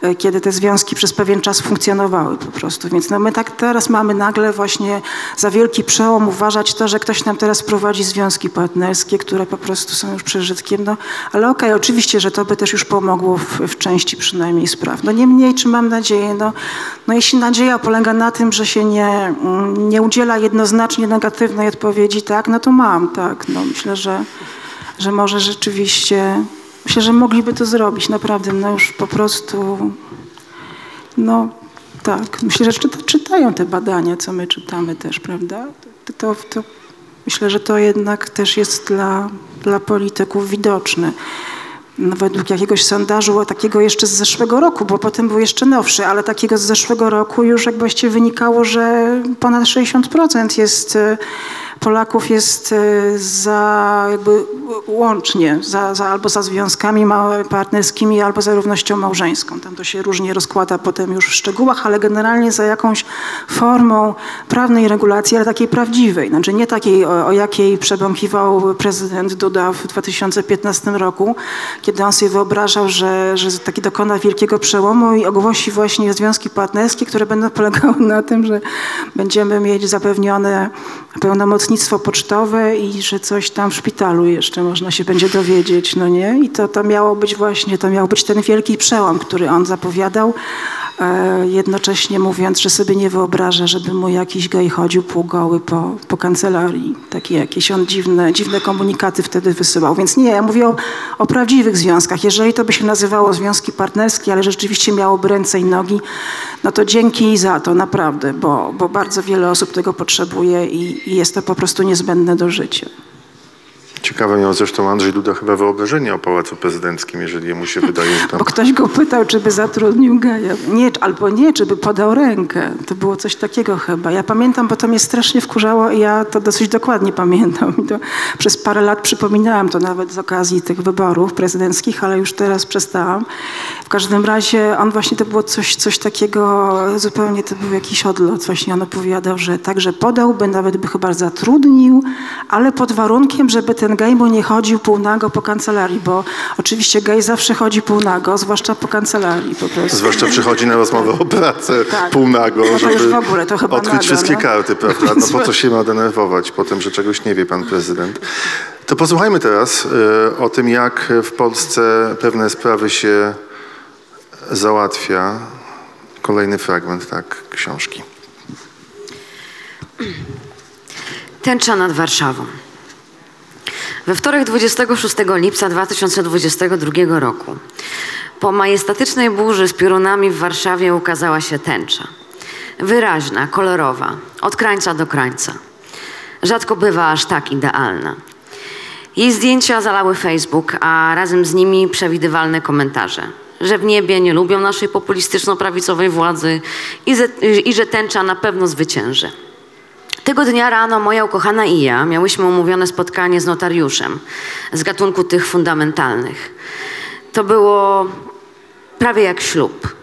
e, kiedy te związki przez pewien czas funkcjonowały po prostu. Więc no my tak teraz mamy nagle właśnie za wielki przełom uważać to, że ktoś nam teraz prowadzi związki partnerskie, które po prostu są już przeżytkiem. No, ale okej, oczywiście, że to by też już pomogło w, w części przynajmniej spraw. No niemniej, czy mam nadzieję? No, no jeśli nadzieja polega na tym, że się nie, nie udziela jednoznacznie negatywnej odpowiedzi, tak, no to mam, tak. No myślę, że, że może rzeczywiście, myślę, że mogliby to zrobić, naprawdę, no już po prostu, no tak. Myślę, że czyta, czytają te badania, co my czytamy też, prawda? To, to, myślę, że to jednak też jest dla, dla polityków widoczne. No, według jakiegoś sondażu, takiego jeszcze z zeszłego roku, bo potem był jeszcze nowszy, ale takiego z zeszłego roku już jak właściwie wynikało, że ponad 60% jest e, Polaków jest e, za jakby łącznie, za, za, albo za związkami partnerskimi, albo za równością małżeńską. Tam to się różnie rozkłada potem już w szczegółach, ale generalnie za jakąś formą prawnej regulacji, ale takiej prawdziwej. Znaczy nie takiej, o, o jakiej przebąkiwał prezydent Duda w 2015 roku, kiedy on sobie wyobrażał, że, że taki dokona wielkiego przełomu i ogłosi właśnie związki partnerskie, które będą polegały na tym, że będziemy mieć zapewnione pełnomocnictwo pocztowe i że coś tam w szpitalu jeszcze można się będzie dowiedzieć, no nie? I to, to miało być właśnie, to miał być ten wielki przełom, który on zapowiadał, jednocześnie mówiąc, że sobie nie wyobraża, żeby mu jakiś gej chodził półgoły po, po kancelarii. Takie jakieś on dziwne, dziwne komunikaty wtedy wysyłał. Więc nie, ja mówię o, o prawdziwych związkach. Jeżeli to by się nazywało związki partnerskie, ale rzeczywiście miałoby ręce i nogi, no to dzięki za to, naprawdę, bo, bo bardzo wiele osób tego potrzebuje i, i jest to po prostu niezbędne do życia. Ciekawe miał zresztą Andrzej Duda chyba wyobrażenie o Pałacu Prezydenckim, jeżeli jemu się wydaje, że tam... Bo ktoś go pytał, czy by zatrudnił geja. Nie, albo nie, czy by podał rękę. To było coś takiego chyba. Ja pamiętam, bo to mnie strasznie wkurzało i ja to dosyć dokładnie pamiętam. I to przez parę lat przypominałam to nawet z okazji tych wyborów prezydenckich, ale już teraz przestałam. W każdym razie on właśnie to było coś, coś takiego, zupełnie to był jakiś odlot. Właśnie on opowiadał, że także podałby, nawet by chyba zatrudnił, ale pod warunkiem, żeby ten gej mu nie chodził półnago po kancelarii, bo oczywiście gej zawsze chodzi półnago, zwłaszcza po kancelarii po prostu. Zwłaszcza przychodzi na rozmowę o pracę Tak. półnago, No żeby w ogóle, to chyba odkryć nago, wszystkie no. karty, prawda? No po co się ma denerwować po tym, że czegoś nie wie pan prezydent? To posłuchajmy teraz e, o tym, jak w Polsce pewne sprawy się załatwia. Kolejny fragment, tak, książki. Tęcza nad Warszawą. We wtorek 26 lipca 2022 roku po majestatycznej burzy z piorunami w Warszawie ukazała się tęcza. Wyraźna, kolorowa, od krańca do krańca. Rzadko bywa aż tak idealna. Jej zdjęcia zalały Facebook, a razem z nimi przewidywalne komentarze, że w niebie nie lubią naszej populistyczno-prawicowej władzy i, i że tęcza na pewno zwycięży. Tego dnia rano moja ukochana i ja miałyśmy umówione spotkanie z notariuszem z gatunku tych fundamentalnych. To było prawie jak ślub.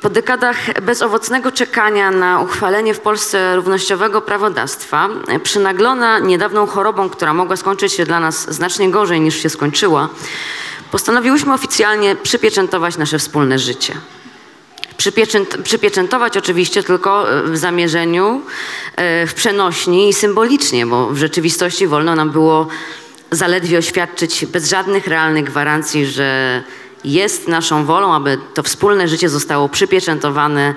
Po dekadach bezowocnego czekania na uchwalenie w Polsce równościowego prawodawstwa, przynaglona niedawną chorobą, która mogła skończyć się dla nas znacznie gorzej niż się skończyła, postanowiłyśmy oficjalnie przypieczętować nasze wspólne życie. Przypieczęt, przypieczętować oczywiście tylko e, w zamierzeniu, e, w przenośni i symbolicznie, bo w rzeczywistości wolno nam było zaledwie oświadczyć bez żadnych realnych gwarancji, że jest naszą wolą, aby to wspólne życie zostało przypieczętowane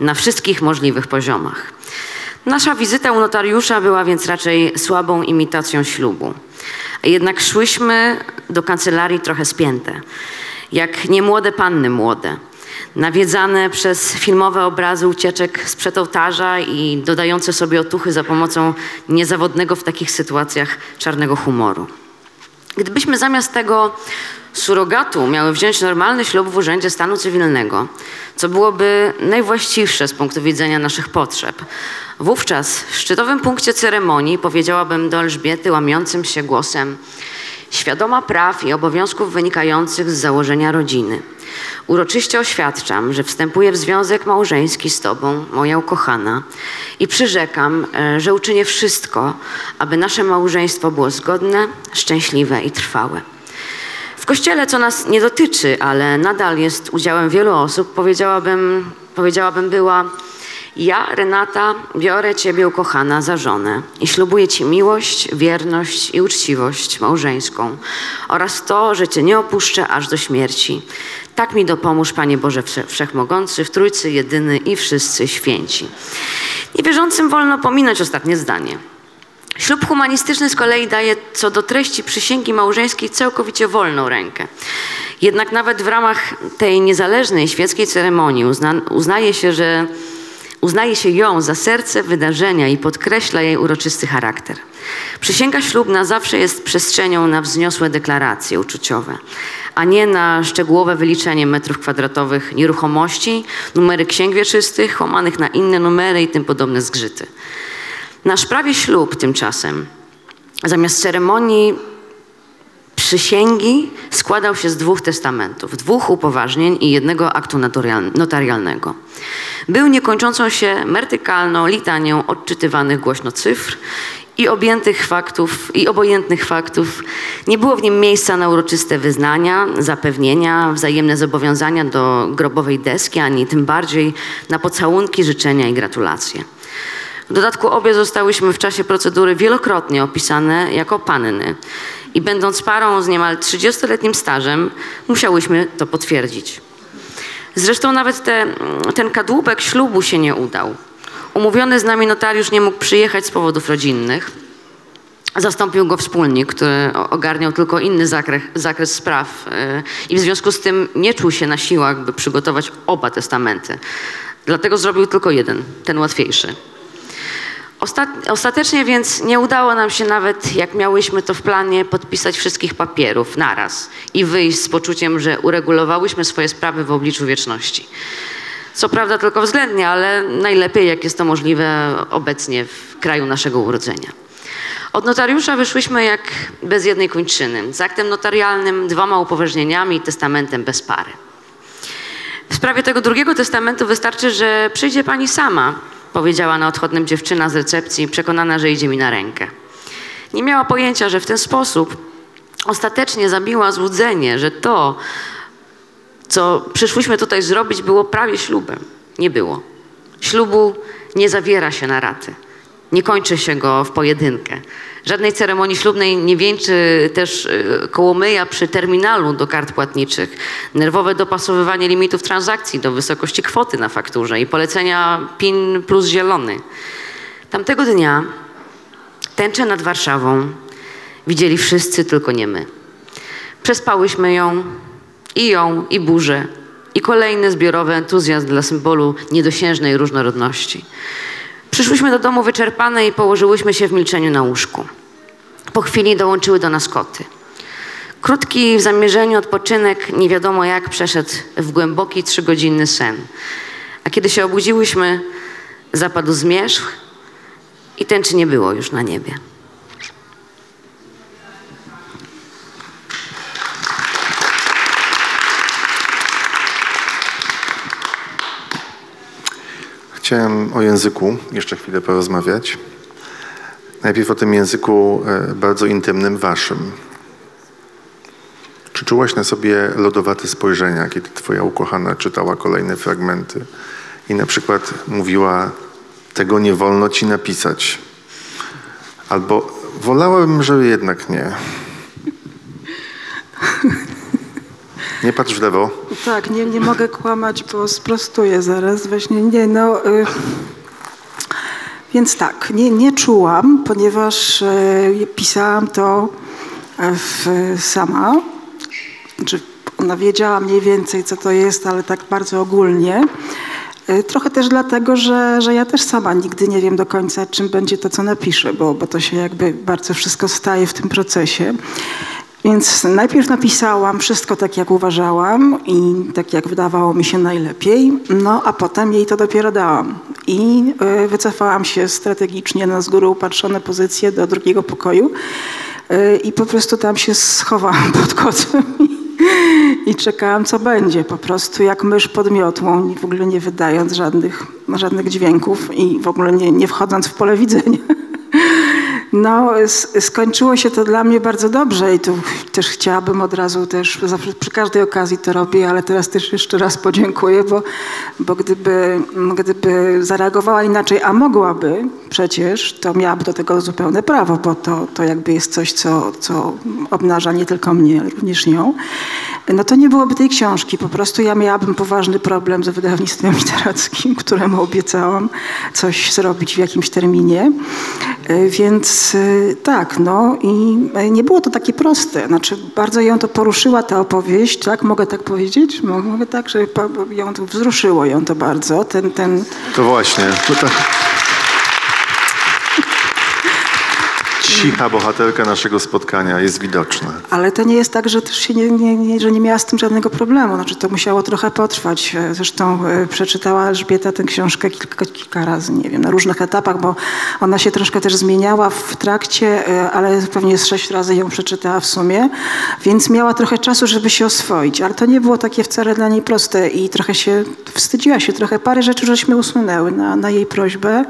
na wszystkich możliwych poziomach. Nasza wizyta u notariusza była więc raczej słabą imitacją ślubu. Jednak szłyśmy do kancelarii trochę spięte, jak niemłode panny młode nawiedzane przez filmowe obrazy ucieczek sprzed ołtarza i dodające sobie otuchy za pomocą niezawodnego w takich sytuacjach czarnego humoru. Gdybyśmy zamiast tego surogatu miały wziąć normalny ślub w Urzędzie Stanu Cywilnego, co byłoby najwłaściwsze z punktu widzenia naszych potrzeb, wówczas w szczytowym punkcie ceremonii powiedziałabym do Elżbiety łamiącym się głosem świadoma praw i obowiązków wynikających z założenia rodziny. Uroczyście oświadczam, że wstępuję w związek małżeński z Tobą, moja ukochana, i przyrzekam, e, że uczynię wszystko, aby nasze małżeństwo było zgodne, szczęśliwe i trwałe. W kościele, co nas nie dotyczy, ale nadal jest udziałem wielu osób, powiedziałabym, powiedziałabym była: Ja, Renata, biorę Ciebie, ukochana, za żonę i ślubuję Ci miłość, wierność i uczciwość małżeńską oraz to, że Cię nie opuszczę aż do śmierci. Tak mi dopomóż, Panie Boże Wsze- Wszechmogący, w Trójcy jedyny i wszyscy święci. Niewierzącym wolno pominąć ostatnie zdanie. Ślub humanistyczny z kolei daje co do treści przysięgi małżeńskiej całkowicie wolną rękę. Jednak nawet w ramach tej niezależnej świeckiej ceremonii uzna, uznaje się, że uznaje się ją za serce wydarzenia i podkreśla jej uroczysty charakter. Przysięga ślubna zawsze jest przestrzenią na wzniosłe deklaracje uczuciowe, a nie na szczegółowe wyliczenie metrów kwadratowych nieruchomości, numery księg wieczystych, łamanych na inne numery i tym podobne zgrzyty. Nasz prawie ślub tymczasem, zamiast ceremonii przysięgi, składał się z dwóch testamentów, dwóch upoważnień i jednego aktu notarial- notarialnego. Był niekończącą się mertykalną litanią odczytywanych głośno cyfr i objętych faktów i obojętnych faktów. Nie było w nim miejsca na uroczyste wyznania, zapewnienia, wzajemne zobowiązania do grobowej deski, ani tym bardziej na pocałunki, życzenia i gratulacje. W dodatku obie zostałyśmy w czasie procedury wielokrotnie opisane jako panny i będąc parą z niemal 30-letnim stażem, musiałyśmy to potwierdzić. Zresztą nawet te, ten kadłubek ślubu się nie udał. Umówiony z nami notariusz nie mógł przyjechać z powodów rodzinnych. Zastąpił go wspólnik, który ogarniał tylko inny zakres, zakres spraw yy, i w związku z tym nie czuł się na siłach, by przygotować oba testamenty. Dlatego zrobił tylko jeden, ten łatwiejszy. Ostat- Ostatecznie więc nie udało nam się nawet, jak miałyśmy to w planie, podpisać wszystkich papierów naraz i wyjść z poczuciem, że uregulowałyśmy swoje sprawy w obliczu wieczności. Co prawda tylko względnie, ale najlepiej, jak jest to możliwe obecnie w kraju naszego urodzenia. Od notariusza wyszłyśmy jak bez jednej kończyny, z aktem notarialnym, dwoma upoważnieniami i testamentem bez pary. W sprawie tego drugiego testamentu wystarczy, że przyjdzie pani sama, powiedziała na odchodnym dziewczyna z recepcji, przekonana, że idzie mi na rękę. Nie miała pojęcia, że w ten sposób ostatecznie zabiła złudzenie, że to, co przyszłyśmy tutaj zrobić, było prawie ślubem. Nie było. Ślubu nie zawiera się na raty. Nie kończy się go w pojedynkę. Żadnej ceremonii ślubnej nie wieńczy też y, kołomyja przy terminalu do kart płatniczych, nerwowe dopasowywanie limitów transakcji do wysokości kwoty na fakturze i polecenia PIN plus zielony. Tamtego dnia tęczę nad Warszawą widzieli wszyscy, tylko nie my. Przespałyśmy ją, i ją, i burzę, i kolejny zbiorowy entuzjazm dla symbolu niedosiężnej różnorodności. Przyszłyśmy do domu wyczerpane i położyłyśmy się w milczeniu na łóżku. Po chwili dołączyły do nas koty. Krótki w zamierzeniu odpoczynek, nie wiadomo jak, przeszedł w głęboki trzygodzinny sen. A kiedy się obudziłyśmy, zapadł zmierzch i tęczy nie było już na niebie. Chciałem o języku jeszcze chwilę porozmawiać. Najpierw o tym języku e, bardzo intymnym waszym. Czy czułaś na sobie lodowate spojrzenia, kiedy twoja ukochana czytała kolejne fragmenty i na przykład mówiła, tego nie wolno ci napisać. Albo wolałabym, żeby jednak nie. Nie patrz w lewo. Tak, nie, nie mogę kłamać, bo sprostuję zaraz. Właśnie nie, no. Y, więc tak, nie, nie czułam, ponieważ y, pisałam to y, w, sama. Znaczy, ona wiedziała mniej więcej, co to jest, ale tak bardzo ogólnie. Y, Trochę też dlatego, że, że ja też sama nigdy nie wiem do końca, czym będzie to, co napiszę, bo, bo to się jakby bardzo wszystko staje w tym procesie. Więc najpierw napisałam wszystko tak, jak uważałam i tak, jak wydawało mi się najlepiej, no a potem jej to dopiero dałam. I y, wycofałam się strategicznie na z góry upatrzone pozycje do drugiego pokoju y, i po prostu tam się schowałam pod kotem i, czekałam, co będzie. Po prostu jak mysz pod miotłą, i w ogóle nie wydając żadnych, żadnych dźwięków i w ogóle nie, nie wchodząc w pole widzenia. No, skończyło się to dla mnie bardzo dobrze i tu też chciałabym od razu też, zawsze przy każdej okazji to robię, ale teraz też jeszcze raz podziękuję, bo, bo gdyby, gdyby zareagowała inaczej, a mogłaby przecież, to miałaby do tego zupełne prawo, bo to, to jakby jest coś, co, co obnaża nie tylko mnie, ale również ją. No to nie byłoby tej książki, po prostu ja miałabym poważny problem ze wydawnictwem literackim, któremu obiecałam coś zrobić w jakimś terminie. Y, Więc y, tak, no i y, nie było to takie proste. Znaczy bardzo ją to poruszyła ta opowieść, tak? Mogę tak powiedzieć? Mo- Mogę tak, że ją to wzruszyło ją to bardzo. Ten, ten, To właśnie. To tak. Cicha bohaterka naszego spotkania jest widoczna. Ale to nie jest tak, że też się nie, nie, nie, że nie miała z tym żadnego problemu. Znaczy to musiało trochę potrwać. Zresztą e, przeczytała Elżbieta tę książkę kilka, kilka razy, nie wiem, na różnych etapach, bo ona się troszkę też zmieniała w trakcie, e, ale pewnie z sześć razy ją przeczytała w sumie, więc miała trochę czasu, żeby się oswoić. Ale to nie było takie wcale dla niej proste i trochę się wstydziła się, trochę parę rzeczy żeśmy usunęły na, na jej prośbę.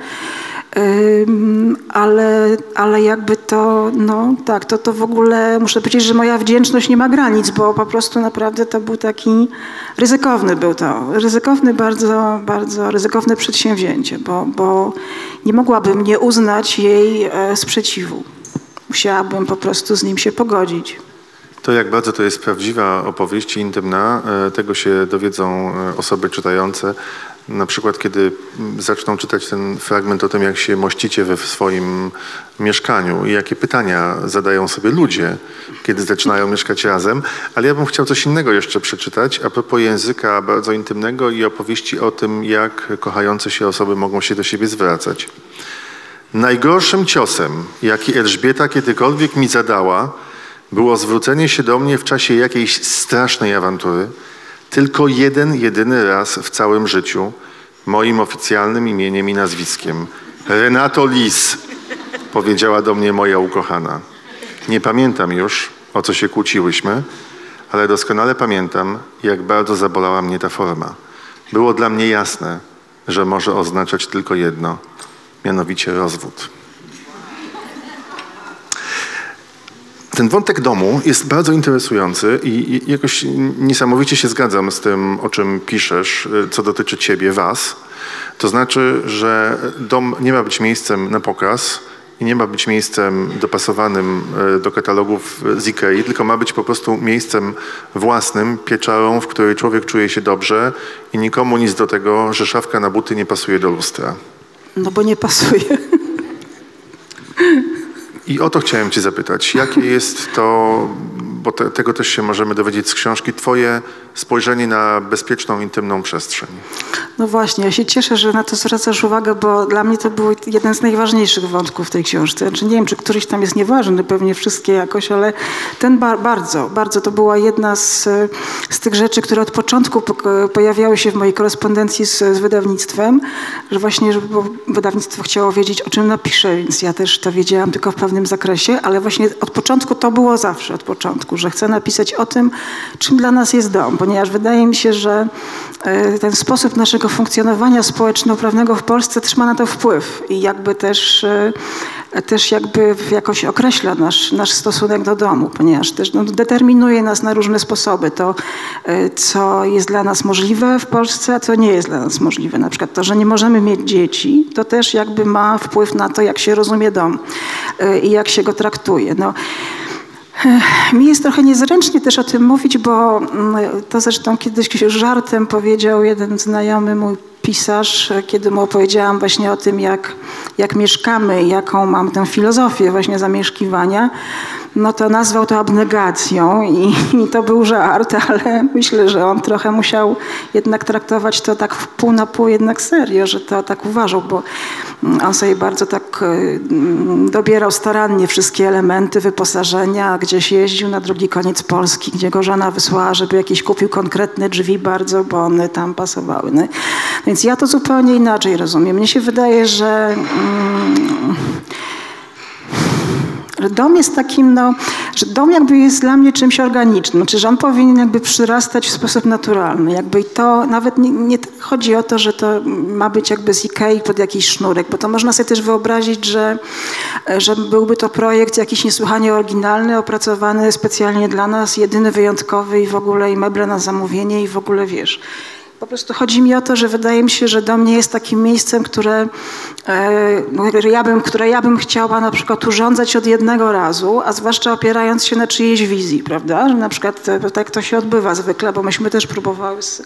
Ale, ale jakby to, no tak, to, to w ogóle muszę powiedzieć, że moja wdzięczność nie ma granic, bo po prostu naprawdę to był taki ryzykowny był to, ryzykowny, bardzo, bardzo ryzykowne przedsięwzięcie, bo, bo nie mogłabym nie uznać jej e, sprzeciwu. Musiałabym po prostu z nim się pogodzić. To, jak bardzo to jest prawdziwa opowieść intymna, e, tego się dowiedzą e, osoby czytające. Na przykład, kiedy zaczną czytać ten fragment o tym, jak się mościcie we w swoim mieszkaniu i jakie pytania zadają sobie ludzie, kiedy zaczynają mieszkać razem. Ale ja bym chciał coś innego jeszcze przeczytać a propos języka bardzo intymnego i opowieści o tym, jak kochające się osoby mogą się do siebie zwracać. Najgorszym ciosem, jaki Elżbieta kiedykolwiek mi zadała, było zwrócenie się do mnie w czasie jakiejś strasznej awantury, tylko jeden, jedyny raz w całym życiu, moim oficjalnym imieniem i nazwiskiem. Renato Lis, powiedziała do mnie moja ukochana. Nie pamiętam już, o co się kłóciłyśmy, ale doskonale pamiętam, jak bardzo zabolała mnie ta forma. Było dla mnie jasne, że może oznaczać tylko jedno, mianowicie rozwód. Ten wątek domu jest bardzo interesujący i jakoś niesamowicie się zgadzam z tym, o czym piszesz, y, co dotyczy ciebie, was. To znaczy, że dom nie ma być miejscem na pokaz i nie ma być miejscem dopasowanym y, do katalogów z Ikei, tylko ma być po prostu miejscem własnym, pieczarą, w której człowiek czuje się dobrze i nikomu nic do tego, że szafka na buty nie pasuje do lustra. No bo nie pasuje. I o to chciałem Cię zapytać. Jakie jest to, bo te, tego też się możemy dowiedzieć z książki, Twoje spojrzenie na bezpieczną, intymną przestrzeń? No właśnie, ja się cieszę, że na to zwracasz uwagę, bo dla mnie to był jeden z najważniejszych wątków w tej książce. Znaczy, nie wiem, czy któryś tam jest nieważny, pewnie wszystkie jakoś, ale ten ba bardzo, bardzo to była jedna z, z tych rzeczy, które od początku po, pojawiały się w mojej korespondencji z, z wydawnictwem, że właśnie wydawnictwo chciało wiedzieć, o czym napiszę, więc ja też to wiedziałam tylko w pewnym zakresie, ale właśnie od początku to było zawsze, od początku, że chcę napisać o tym, czym dla nas jest dom, ponieważ wydaje mi się, że e, ten sposób naszego funkcjonowania społeczno-prawnego w Polsce też ma na to wpływ i jakby też, e, też jakby jakoś określa nasz, nasz stosunek do domu, ponieważ też no, determinuje nas na różne sposoby to, e, co jest dla nas możliwe w Polsce, a co nie jest dla nas możliwe. Na przykład to, że nie możemy mieć dzieci, to też jakby ma wpływ na to, jak się rozumie dom i jak się go traktuje. No, mi jest trochę niezręcznie też o tym mówić, bo mm, to zresztą kiedyś żartem powiedział jeden znajomy mój pisarz, kiedy mu opowiedziałam właśnie o tym, jak, jak mieszkamy, jaką mam tę filozofię właśnie zamieszkiwania, no to nazwał to abnegacją i, i to był żart, ale myślę, że on trochę musiał jednak traktować to tak w pół na pół jednak serio, że to tak uważał, bo on sobie bardzo tak y, dobierał starannie wszystkie elementy wyposażenia, gdzieś jeździł na drugi koniec Polski, gdzie go żona wysłała, żeby jakieś kupił konkretne drzwi bardzo, bo one tam pasowały. No, więc ja to zupełnie inaczej rozumiem. Mnie się wydaje, że... Mm, dom jest takim, no, że dom jakby jest dla mnie czymś organicznym, znaczy, że on powinien jakby przyrastać w sposób naturalny, jakby to nawet nie, nie chodzi o to, że to ma być jakby z Ikei pod jakiś sznurek, bo to można sobie też wyobrazić, że, że byłby to projekt jakiś niesłychanie oryginalny, opracowany specjalnie dla nas, jedyny, wyjątkowy i w ogóle i meble na zamówienie i w ogóle wiesz. Po prostu chodzi mi o to, że wydaje mi się, że dom nie jest takim miejscem, które, e, ja bym, które ja bym chciała na przykład urządzać od jednego razu, a zwłaszcza opierając się na czyjejś wizji, prawda? Że na przykład e, tak to się odbywa zwykle, bo myśmy też próbowały z,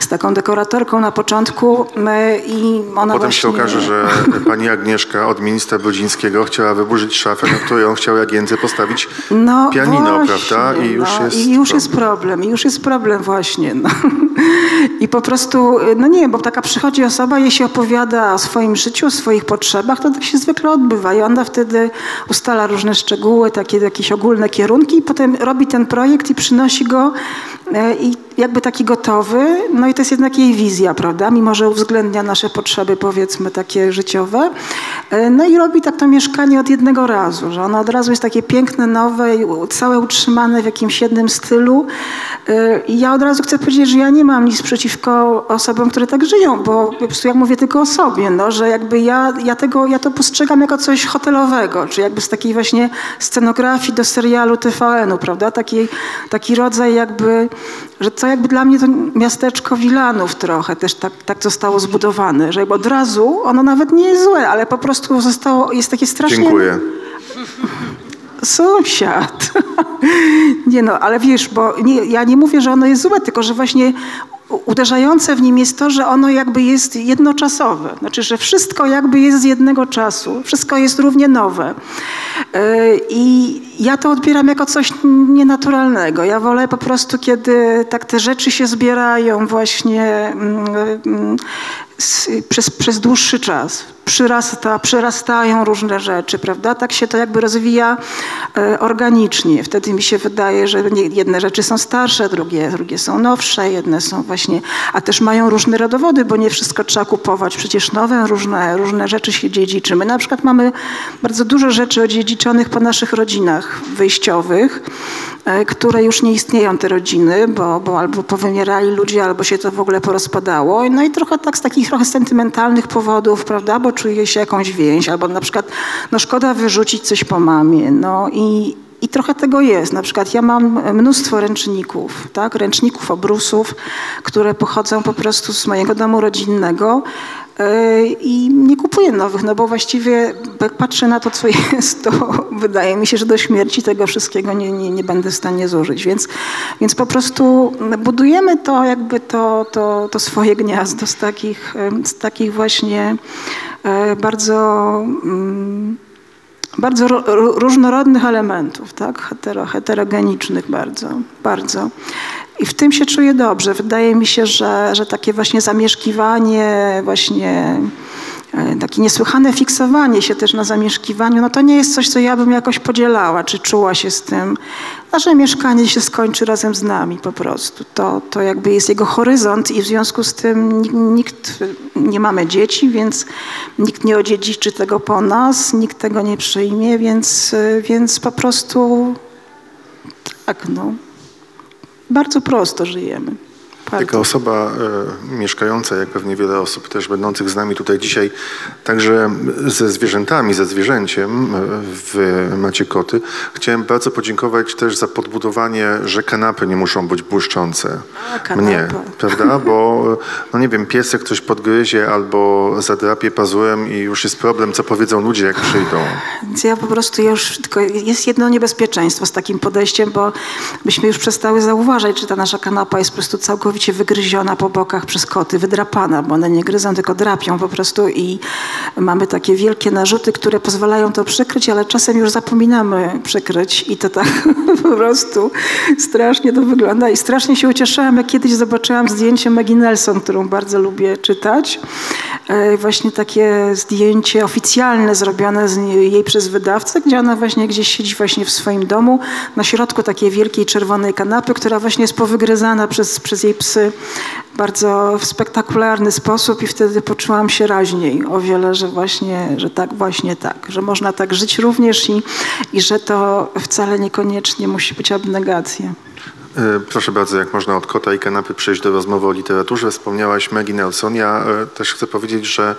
z taką dekoratorką na początku e, i ona Potem właśnie... się okaże, że pani Agnieszka od ministra Brodzińskiego chciała wyburzyć szafę, na której on chciał Jagience postawić No pianino, właśnie, prawda? I już no, jest I już problem. jest problem, i już jest problem właśnie. No. I po prostu, no nie bo taka przychodzi osoba, jej się opowiada o swoim życiu, swoich potrzebach, to tak się zwykle odbywa. I ona wtedy ustala różne szczegóły, takie jakieś ogólne kierunki i potem robi ten projekt i przynosi go e, i jakby taki gotowy. No i to jest jednak jej wizja, prawda? Mimo, że uwzględnia nasze potrzeby, powiedzmy, takie życiowe. E, No i robi tak to mieszkanie od jednego razu, że ono od razu jest takie piękne, nowe całe utrzymane w jakimś jednym stylu. E, I ja od razu chcę powiedzieć, że ja nie mam nic przeciwko osobom, które tak żyją, bo po prostu ja mówię tylko o sobie, no, że jakby ja, ja, tego, ja to postrzegam jako coś hotelowego, czy jakby z takiej właśnie scenografii do serialu TVN-u, prawda? Taki, taki rodzaj jakby, że to jakby dla mnie to miasteczko Wilanów trochę też tak, tak zostało zbudowane, że jakby od razu ono nawet nie jest złe, ale po prostu zostało, jest takie strasznie... Dziękuję. Sąsiad. nie no, ale wiesz, bo nie, ja nie mówię, że ono jest złe, tylko że właśnie uderzające w nim jest to, że ono jakby jest jednoczasowe. Znaczy, że wszystko jakby jest z jednego czasu. Wszystko jest równie nowe. Yy, I ja to odbieram jako coś nienaturalnego. Ja wolę po prostu, kiedy tak te rzeczy się zbierają właśnie mm, mm, przez, przez dłuższy czas. Przyrasta, przyrastają różne rzeczy, prawda? Tak się to jakby rozwija e, organicznie. Wtedy mi się wydaje, że jedne rzeczy są starsze, drugie, drugie są nowsze, jedne są właśnie, a też mają różne rodowody, bo nie wszystko trzeba kupować. Przecież nowe, różne, różne rzeczy się dziedziczy. My na przykład mamy bardzo dużo rzeczy odziedziczonych po naszych rodzinach wyjściowych, e, które już nie istnieją, te rodziny, bo, bo albo powymierali ludzie, albo się to w ogóle porozpadało. No i trochę tak z takich trochę sentymentalnych powodów, prawda, bo czuje się jakąś więź, albo na przykład no szkoda wyrzucić coś po mamie. No i, i trochę tego jest. Na przykład ja mam mnóstwo ręczników, tak, ręczników, obrusów, które pochodzą po prostu z mojego domu rodzinnego. Yy, I nie kupuję nowych, no bo właściwie jak patrzę na to, co jest, to wydaje mi się, że do śmierci tego wszystkiego nie, nie, nie będę w stanie zużyć. Więc, więc po prostu budujemy to jakby to, to, to swoje gniazdo z takich, em, z takich właśnie e, bardzo mm, bardzo ro, ro, różnorodnych elementów, tak? Hetero, heterogenicznych bardzo, bardzo. I w tym się czuję dobrze. Wydaje mi się, że, że takie właśnie zamieszkiwanie, właśnie e, takie niesłychane fiksowanie się też na zamieszkiwaniu, no to nie jest coś, co ja bym jakoś podzielała, czy czuła się z tym. Nasze mieszkanie się skończy razem z nami po prostu. To, to jakby jest jego horyzont i w związku z tym nikt, nie mamy dzieci, więc nikt nie odziedziczy tego po nas, nikt tego nie przyjmie, więc, więc po prostu tak, no. Bardzo prosto żyjemy. Bardzo. Taka osoba e, mieszkająca, jak pewnie wiele osób też będących z nami tutaj dzisiaj, także ze zwierzętami, ze zwierzęciem e, w Macie Koty, chciałem bardzo podziękować też za podbudowanie, że kanapy nie muszą być błyszczące. A. Mnie, prawda? Bo, no nie wiem, piesek coś podgryzie albo zadrapie pazurem i już jest problem, co powiedzą ludzie, jak przyjdą. Ja po prostu już, tylko jest jedno niebezpieczeństwo z takim podejściem, bo byśmy już przestały zauważać, że ta nasza kanapa jest po prostu całkowicie wygryziona po bokach przez koty, wydrapana, bo one nie gryzą, tylko drapią po prostu i mamy takie wielkie narzuty, które pozwalają to przykryć, ale czasem już zapominamy przykryć i to tak po prostu strasznie to wygląda i strasznie się ucieszyłam, jak kiedyś zobaczyłam zdjęcie Maggie Nelson, którą bardzo lubię czytać. E, Właśnie takie zdjęcie oficjalne zrobione jej przez wydawcę, gdzie ona właśnie gdzieś siedzi właśnie w swoim domu, na środku takiej wielkiej czerwonej kanapy, która właśnie jest powygryzana przez, przez jej psy bardzo w spektakularny sposób i wtedy poczułam się raźniej o wiele, że właśnie, że tak właśnie tak, że można tak żyć również i, i że to wcale niekoniecznie musi być abnegacja. E, Proszę bardzo, jak można od kota i kanapy przejść do rozmowy o literaturze. Wspomniałaś Maggie Nelson. Ja e, też chcę powiedzieć, że e,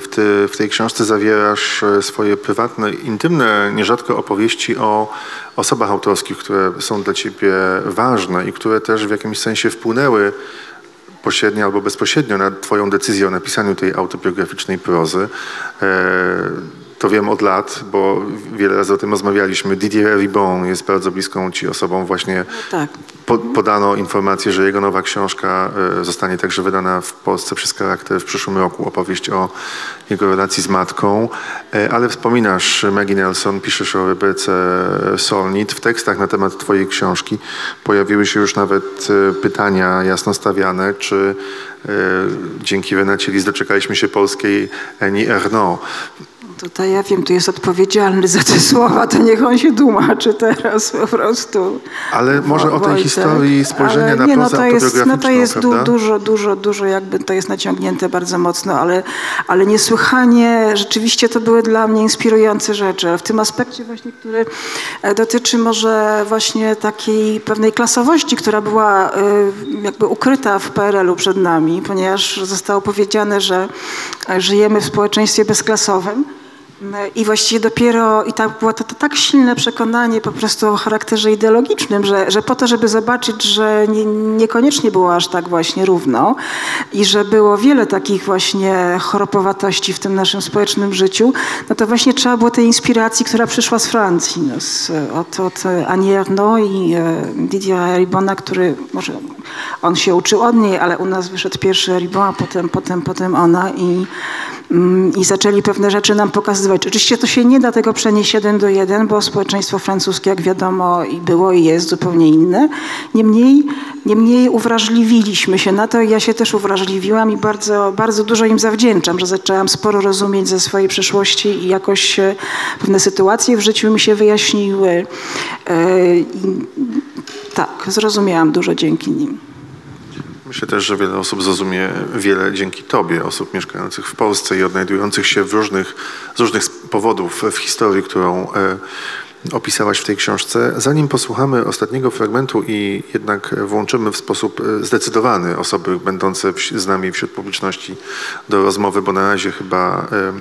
w, ty, w tej książce zawierasz swoje prywatne, intymne, nierzadko opowieści o osobach autorskich, które są dla ciebie ważne i które też w jakimś sensie wpłynęły pośrednio albo bezpośrednio na twoją decyzję o napisaniu tej autobiograficznej prozy. To wiem od lat, bo wiele razy o tym rozmawialiśmy. Didier Ribon jest bardzo bliską ci osobą. Właśnie Tak. po, podano informację, że jego nowa książka e, zostanie także wydana w Polsce przez charakter w przyszłym roku. Opowieść o jego relacji z matką. E, Ale wspominasz Maggie Nelson, piszesz o Rebece Solnit. W tekstach na temat twojej książki pojawiły się już nawet e, pytania jasno stawiane, czy dzięki Renacie Lis doczekaliśmy się polskiej Eni Ernaux. Tutaj ja wiem, tu jest odpowiedzialny za te słowa, to niech on się tłumaczy teraz po prostu. Ale może o tej historii spojrzenia Ale na nie, no to jest, no to jest du, dużo, dużo, dużo jakby to jest naciągnięte bardzo mocno, ale, ale niesłychanie rzeczywiście to były dla mnie inspirujące rzeczy. W tym aspekcie właśnie, który e, dotyczy może właśnie takiej pewnej klasowości, która była e, jakby ukryta w PRL-u przed nami, ponieważ zostało powiedziane, że e, żyjemy w społeczeństwie bezklasowym. I właściwie dopiero, i tak było to, to tak silne przekonanie po prostu o charakterze ideologicznym, że, że po to, żeby zobaczyć, że nie, niekoniecznie było aż tak właśnie równo i że było wiele takich właśnie chorobowatości w tym naszym społecznym życiu, no to właśnie trzeba było tej inspiracji, która przyszła z Francji, no z, od, od Annie Ernaux i e, Didier Ribona, który może on się uczył od niej, ale u nas wyszedł pierwszy Ribon, a potem, potem, potem ona i Mm, i zaczęli pewne rzeczy nam pokazywać. Oczywiście to się nie da tego przenieść jeden do jeden, bo społeczeństwo francuskie, jak wiadomo, było i jest zupełnie inne. Niemniej, niemniej uwrażliwiliśmy się na to i ja się też uwrażliwiłam i bardzo, bardzo dużo im zawdzięczam, że zaczęłam sporo rozumieć ze swojej przeszłości i jakoś e, pewne sytuacje w życiu mi się wyjaśniły. E, tak, zrozumiałam dużo dzięki nim. Myślę też, że wiele osób zrozumie wiele dzięki Tobie, osób mieszkających w Polsce i odnajdujących się w różnych, z różnych powodów w historii, którą e, opisałaś w tej książce. Zanim posłuchamy ostatniego fragmentu i jednak włączymy w sposób e, zdecydowany osoby będące z nami wśród publiczności do rozmowy, bo na razie chyba e,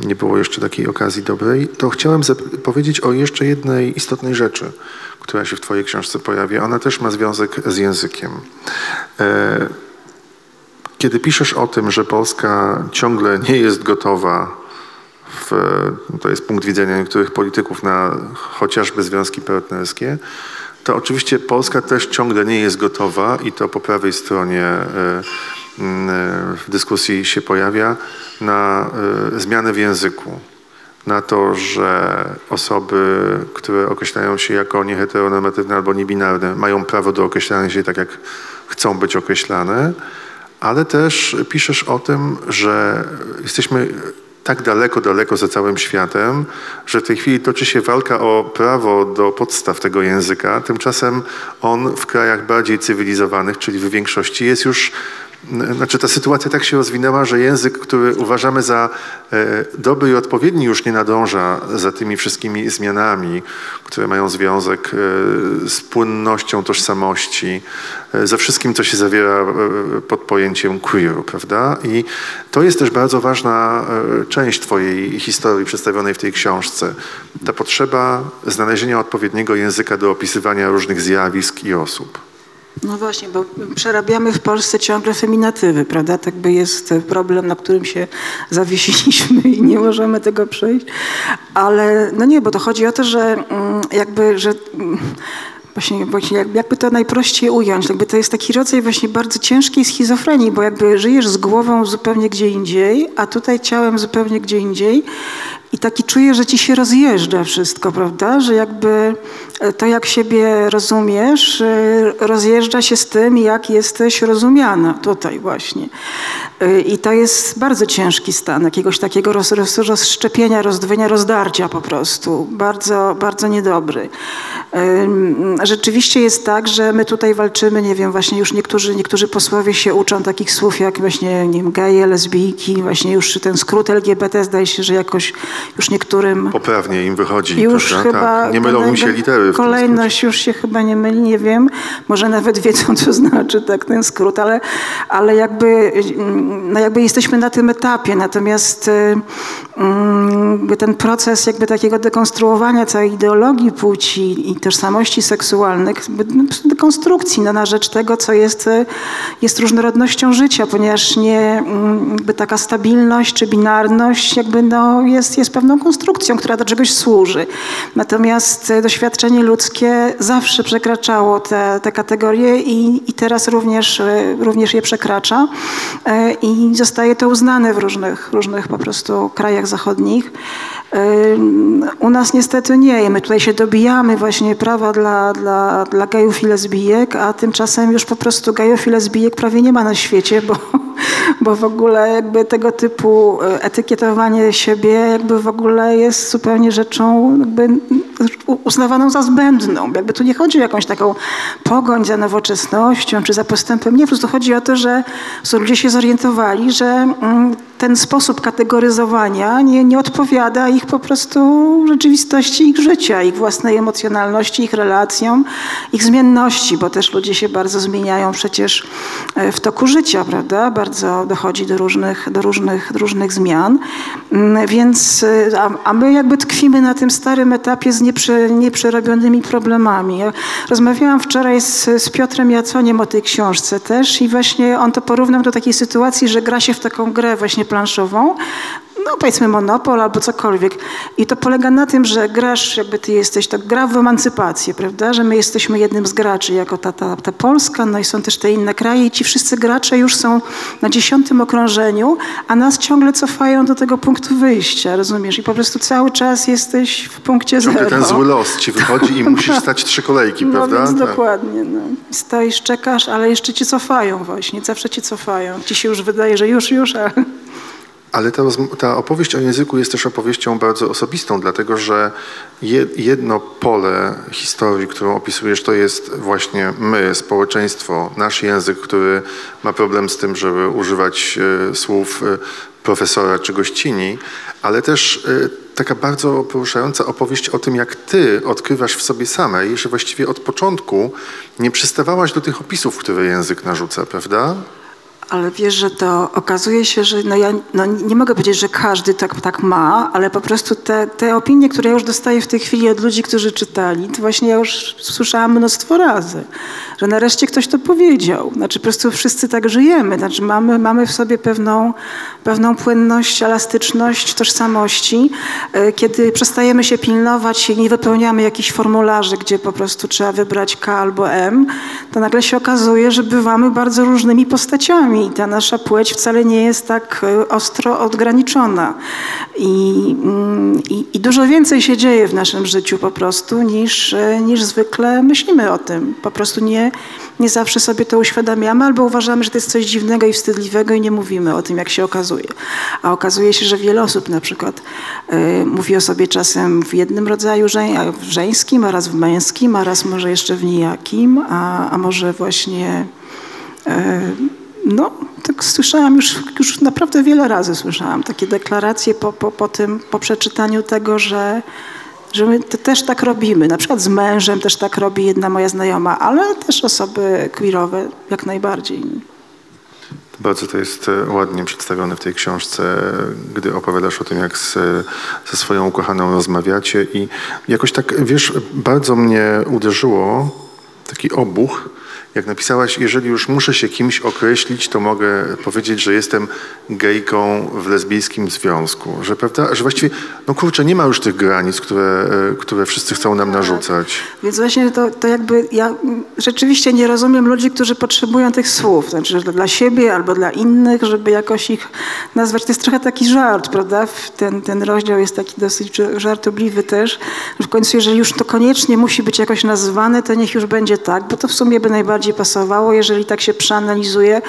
nie było jeszcze takiej okazji dobrej, to chciałem powiedzieć o jeszcze jednej istotnej rzeczy, która się w Twojej książce pojawia. Ona też ma związek z językiem. E, Kiedy piszesz o tym, że Polska ciągle nie jest gotowa, w, to jest punkt widzenia niektórych polityków, na chociażby związki partnerskie, to oczywiście Polska też ciągle nie jest gotowa i to po prawej stronie e, w dyskusji się pojawia na e, zmianę w języku na to, że osoby, które określają się jako nieheteronormatywne albo niebinarne, mają prawo do określania się tak, jak chcą być określane, ale też piszesz o tym, że jesteśmy tak daleko, daleko za całym światem, że w tej chwili toczy się walka o prawo do podstaw tego języka. Tymczasem on w krajach bardziej cywilizowanych, czyli w większości, jest już znaczy ta sytuacja tak się rozwinęła, że język, który uważamy za e, dobry i odpowiedni, już nie nadąża za tymi wszystkimi zmianami, które mają związek e, z płynnością tożsamości, e, ze wszystkim, co się zawiera pod pojęciem queer, prawda? I to jest też bardzo ważna część Twojej historii przedstawionej w tej książce. Ta potrzeba znalezienia odpowiedniego języka do opisywania różnych zjawisk i osób. No właśnie, bo przerabiamy w Polsce ciągle feminatywy, prawda? Tak by jest problem, na którym się zawiesiliśmy i nie możemy tego przejść. Ale no nie, bo to chodzi o to, że mm, jakby, że mm, właśnie, właśnie jak- jakby to najprościej ująć, jakby to jest taki rodzaj właśnie bardzo ciężkiej schizofrenii, bo jakby żyjesz z głową zupełnie gdzie indziej, a tutaj ciałem zupełnie gdzie indziej i taki czujesz, że ci się rozjeżdża wszystko, prawda? Że jakby e, to, jak siebie rozumiesz, e, rozjeżdża się z tym, jak jesteś rozumiana tutaj właśnie. E, I to jest bardzo ciężki stan, jakiegoś takiego roz, roz, rozszczepienia, rozdwojenia, rozdarcia po prostu. Bardzo, bardzo niedobry. Rzeczywiście jest tak, że my tutaj walczymy, nie wiem, właśnie już niektórzy, niektórzy posłowie się uczą takich słów jak właśnie, nie wiem, geje, lesbijki, właśnie już ten skrót LGBT zdaje się, że jakoś już niektórym Poprawnie im wychodzi. już prawda? chyba tak. Nie mylą mi się kolej- litery. Kolejność już się chyba nie myli, nie wiem. Może nawet wiedzą, co znaczy tak ten skrót, ale, ale jakby, no jakby jesteśmy na tym etapie. Natomiast y, mm, jakby ten proces jakby takiego dekonstruowania całej ideologii płci i tożsamości seksualnych, no, dekonstrukcji no, na rzecz tego, co jest, e, jest różnorodnością życia, ponieważ nie mm, jakby taka stabilność czy binarność jakby no, jest, jest pewną konstrukcją, która do czegoś służy. Natomiast e, doświadczenie ludzkie zawsze przekraczało te, te kategorie i, i teraz również, e, również je przekracza E, i zostaje to uznane w różnych, różnych po prostu krajach zachodnich. U nas niestety nie. My tutaj się dobijamy właśnie prawa dla, dla, dla gejów i lesbijek, a tymczasem już po prostu gejów i lesbijek prawie nie ma na świecie, bo, bo w ogóle jakby tego typu e, etykietowanie siebie jakby w ogóle jest zupełnie rzeczą jakby uznawaną za zbędną. Jakby tu nie chodzi o jakąś taką pogoń za nowoczesnością czy za postępem. Nie, po prostu chodzi o to, że ludzie się zorientowali, że mm, ten sposób kategoryzowania nie, nie odpowiada ich po prostu rzeczywistości ich życia, ich własnej emocjonalności, ich relacjom, ich zmienności, bo też ludzie się bardzo zmieniają przecież e, w toku życia, prawda? Bardzo dochodzi do różnych, do różnych, różnych zmian. Mm, Więc, e, a, a my jakby tkwimy na tym starym etapie z nieprze, nieprzerobionymi problemami. Ja rozmawiałam wczoraj z, z Piotrem Jaconiem o tej książce też i właśnie on to porównał do takiej sytuacji, że gra się w taką grę właśnie planszową, no powiedzmy monopol albo cokolwiek. I to polega na tym, że grasz, jakby ty jesteś, to gra w emancypację, prawda? Że my jesteśmy jednym z graczy, jako ta, ta, ta Polska, no i są też te inne kraje i ci wszyscy gracze już są na dziesiątym okrążeniu, a nas ciągle cofają do tego punktu wyjścia, rozumiesz? I po prostu cały czas jesteś w punkcie zero. Ciągle ten zły los ci wychodzi i musisz stać trzy kolejki, No prawda? więc Tak. dokładnie. No. Stoisz, czekasz, ale jeszcze cię cofają właśnie. Zawsze cię cofają. Ci się już wydaje, że już, już, ale... Ale ta, ta opowieść o języku jest też opowieścią bardzo osobistą, dlatego że je, jedno pole historii, którą opisujesz, to jest właśnie my, społeczeństwo, nasz język, który ma problem z tym, żeby używać e, słów e, profesora czy gościni, ale też e, taka bardzo poruszająca opowieść o tym, jak ty odkrywasz w sobie samej, że właściwie od początku nie przystawałaś do tych opisów, które język narzuca, prawda? Ale wiesz, że to okazuje się, że no ja no nie mogę powiedzieć, że każdy tak, tak ma, ale po prostu te, te opinie, które ja już dostaję w tej chwili od ludzi, którzy czytali, to właśnie ja już słyszałam mnóstwo razy, że nareszcie ktoś to powiedział. Znaczy po prostu wszyscy tak żyjemy, znaczy mamy, mamy w sobie pewną, pewną płynność, elastyczność tożsamości. E, Kiedy przestajemy się pilnować i nie wypełniamy jakichś formularzy, gdzie po prostu trzeba wybrać K albo M, to nagle się okazuje, że bywamy bardzo różnymi postaciami i ta nasza płeć wcale nie jest tak e, ostro odgraniczona. I, mm, i, i dużo więcej się dzieje w naszym życiu po prostu niż, e, niż zwykle myślimy o tym. Po prostu nie, nie zawsze sobie to uświadamiamy albo uważamy, że to jest coś dziwnego i wstydliwego i nie mówimy o tym, jak się okazuje. A okazuje się, że wiele osób na przykład e, mówi o sobie czasem w jednym rodzaju żeń, w żeńskim, a raz w męskim, a raz może jeszcze w nijakim, a, a może właśnie e, no, tak słyszałam już, już naprawdę wiele razy słyszałam takie deklaracje po, po, po tym, po przeczytaniu tego, że, że my te, też tak robimy. Na przykład z mężem też tak robi jedna moja znajoma, ale też osoby queerowe jak najbardziej. Bardzo to jest e, ładnie przedstawione w tej książce, gdy opowiadasz o tym, jak z, ze swoją ukochaną rozmawiacie i jakoś tak, wiesz, bardzo mnie uderzyło taki obuch, jak napisałaś, jeżeli już muszę się kimś określić, to mogę powiedzieć, że jestem gejką w lesbijskim związku. Że, prawda, że właściwie, no kurczę, nie ma już tych granic, które, e, które wszyscy chcą nam narzucać. Więc właśnie to, to jakby ja rzeczywiście nie rozumiem ludzi, którzy potrzebują tych słów, znaczy dla siebie albo dla innych, żeby jakoś ich nazwać. To jest trochę taki żart, prawda? Ten, ten rozdział jest taki dosyć żartobliwy też, że w końcu jeżeli już to koniecznie musi być jakoś nazywane, to niech już będzie tak, bo to w sumie by najbardziej pasowało, jeżeli tak się przeanalizuje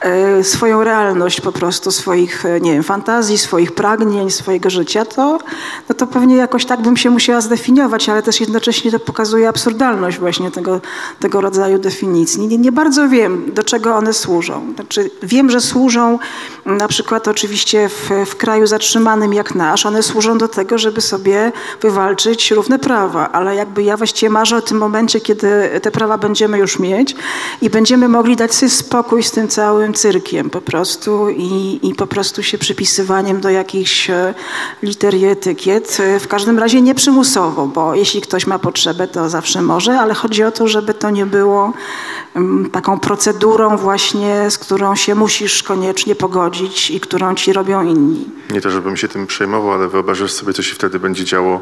e, swoją realność po prostu, swoich, e, nie wiem, fantazji, swoich pragnień, swojego życia, to, no to pewnie jakoś tak bym się musiała zdefiniować, ale też jednocześnie to pokazuje absurdalność właśnie tego, tego rodzaju definicji. Nie, nie bardzo wiem, do czego one służą. Znaczy, wiem, że służą na przykład oczywiście w, w kraju zatrzymanym jak nasz, one służą do tego, żeby sobie wywalczyć równe prawa, ale jakby ja właściwie marzę o tym momencie, kiedy te prawa będziemy już mieć i będziemy mogli dać sobie spokój z tym całym cyrkiem po prostu i, i po prostu się przypisywaniem do jakichś e, liter i etykiet. E, W każdym razie nie przymusowo, bo jeśli ktoś ma potrzebę, to zawsze może, ale chodzi o to, żeby to nie było taką procedurą właśnie, z którą się musisz koniecznie pogodzić i którą ci robią inni. Nie to, żebym się tym przejmował, ale wyobrażasz sobie, co się wtedy będzie działo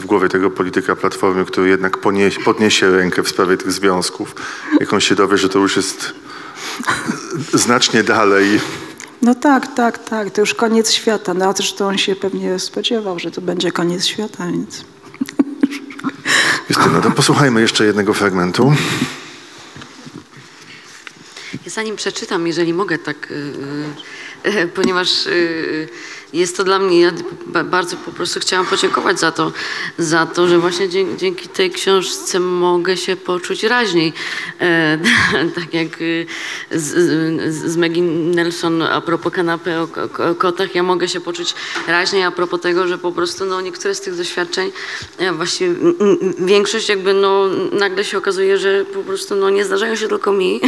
w głowie tego polityka Platformy, który jednak poniesie, podniesie rękę w sprawie tych związków. Jak on się dowie, że to już jest znacznie dalej. No tak, tak, tak, to już koniec świata. No zresztą on się pewnie spodziewał, że to będzie koniec świata, więc... Justyna, to posłuchajmy jeszcze jednego fragmentu. Ja zanim przeczytam, jeżeli mogę tak, y, y, ponieważ y, jest to dla mnie, ja ba- bardzo po prostu chciałam podziękować za to, za to, że właśnie dzięki, tej książce mogę się poczuć raźniej. E, tak jak y, z, z, Maggie Nelson a propos kanapy o, o, kotach, ja mogę się poczuć raźniej a propos tego, że po prostu no, niektóre z tych doświadczeń, e, m, większość jakby no, nagle się okazuje, że po prostu no, nie zdarzają się tylko mi.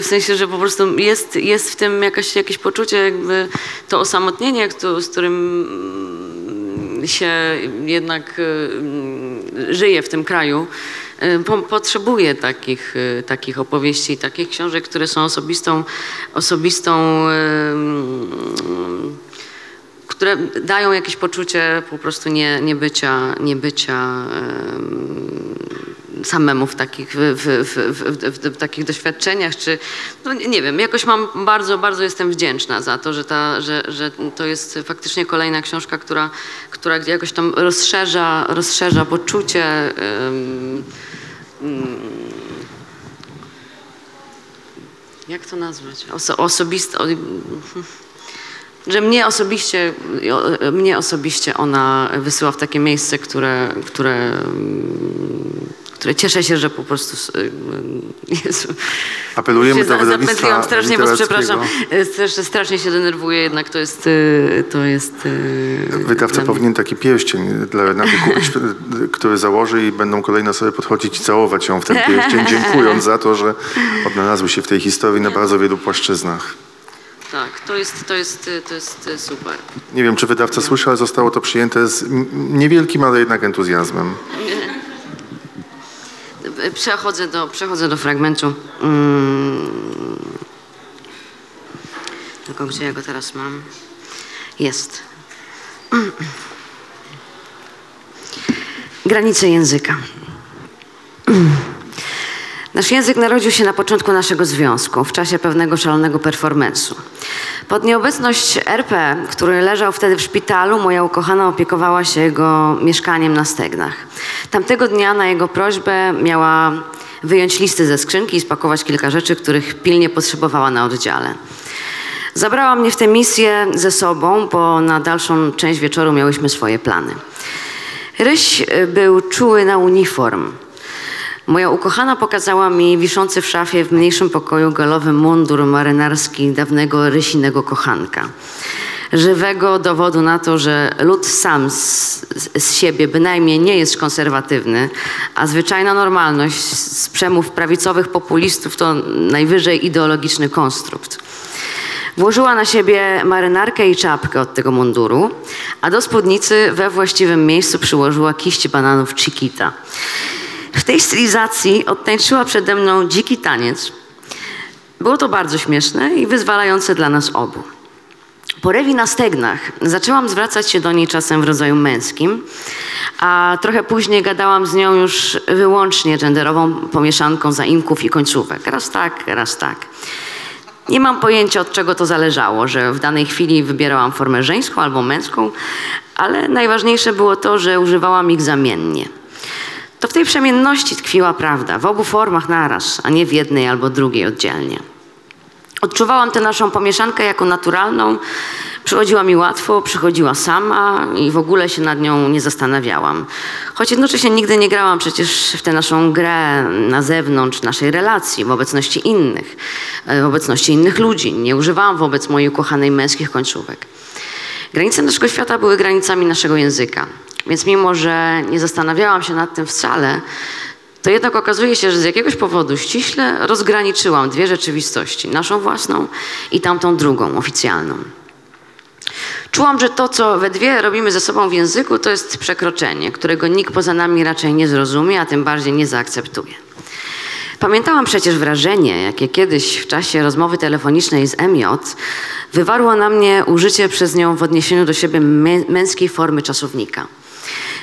W sensie, że po prostu jest, jest w tym jakaś, jakieś poczucie jakby to osamotnienie, z którym mm, się jednak y, żyje w tym kraju, y, po, potrzebuje takich, y, takich opowieści, takich książek, które są osobistą, osobistą y, które dają jakieś poczucie po prostu nie, niebycia, niebycia samemu w takich, w, w, w, takich doświadczeniach, czy no nie wiem, jakoś mam bardzo, bardzo jestem wdzięczna za to, że, ta, że, że to jest faktycznie kolejna książka, która, która jakoś tam rozszerza, rozszerza poczucie em, mm, jak to nazwać? Oso, osobiste, że mnie osobiście, mnie osobiście ona wysyła w takie miejsce, które, które, mm, które cieszę się, że po prostu s- jest. Apelujemy Się do wydawnictwa strasznie, bo przepraszam, e, strasznie, się denerwuję, jednak to jest, to jest... Wydawca dla powinien taki pierścień dla Renaty kupić, który założy i będą kolejne osoby podchodzić i całować ją w ten pierścień, dziękując za to, że odnalazły się w tej historii na bardzo wielu płaszczyznach. Tak, to jest, to jest, to jest super. Nie wiem, czy wydawca słyszał, ale zostało to przyjęte z niewielkim, ale jednak entuzjazmem. Przechodzę do, przechodzę do fragmentu. Mm. Tylko gdzie ja go teraz mam? Jest. Granice języka. Nasz język narodził się na początku naszego związku, w czasie pewnego szalonego performance'u. Pod nieobecność RP, który leżał wtedy w szpitalu, moja ukochana opiekowała się jego mieszkaniem na Stegnach. Tamtego dnia na jego prośbę miała wyjąć listy ze skrzynki i spakować kilka rzeczy, których pilnie potrzebowała na oddziale. Zabrała mnie w tę misję ze sobą, bo na dalszą część wieczoru miałyśmy swoje plany. Ryś był czuły na uniform. Moja ukochana pokazała mi wiszący w szafie w mniejszym pokoju galowy mundur marynarski dawnego rysinego kochanka. Żywego dowodu na to, że lud sam z, z siebie bynajmniej nie jest konserwatywny, a zwyczajna normalność z przemów prawicowych populistów to najwyżej ideologiczny konstrukt. Włożyła na siebie marynarkę i czapkę od tego munduru, a do spódnicy we właściwym miejscu przyłożyła kiść bananów Chiquita. W tej stylizacji odtańczyła przede mną dziki taniec. Było to bardzo śmieszne i wyzwalające dla nas obu. Po rewi na stegnach zaczęłam zwracać się do niej czasem w rodzaju męskim, a trochę później gadałam z nią już wyłącznie genderową pomieszanką zaimków i końcówek. Raz tak, raz tak. Nie mam pojęcia, od czego to zależało, że w danej chwili wybierałam formę żeńską albo męską, ale najważniejsze było to, że używałam ich zamiennie. To w tej przemienności tkwiła prawda, w obu formach naraz, a nie w jednej albo drugiej oddzielnie. Odczuwałam tę naszą pomieszankę jako naturalną, przychodziła mi łatwo, przychodziła sama i w ogóle się nad nią nie zastanawiałam. Choć jednocześnie nigdy nie grałam przecież w tę naszą grę na zewnątrz naszej relacji, w obecności innych, e, w obecności innych ludzi. Nie używałam wobec mojej ukochanej męskich końcówek. Granice naszego świata były granicami naszego języka, więc mimo, że nie zastanawiałam się nad tym wcale, to jednak okazuje się, że z jakiegoś powodu ściśle rozgraniczyłam dwie rzeczywistości: naszą własną i tamtą drugą, oficjalną. Czułam, że to, co we dwie robimy ze sobą w języku, to jest przekroczenie, którego nikt poza nami raczej nie zrozumie, a tym bardziej nie zaakceptuje. Pamiętałam przecież wrażenie, jakie kiedyś w czasie rozmowy telefonicznej z MJ wywarło na mnie użycie przez nią w odniesieniu do siebie mę- męskiej formy czasownika.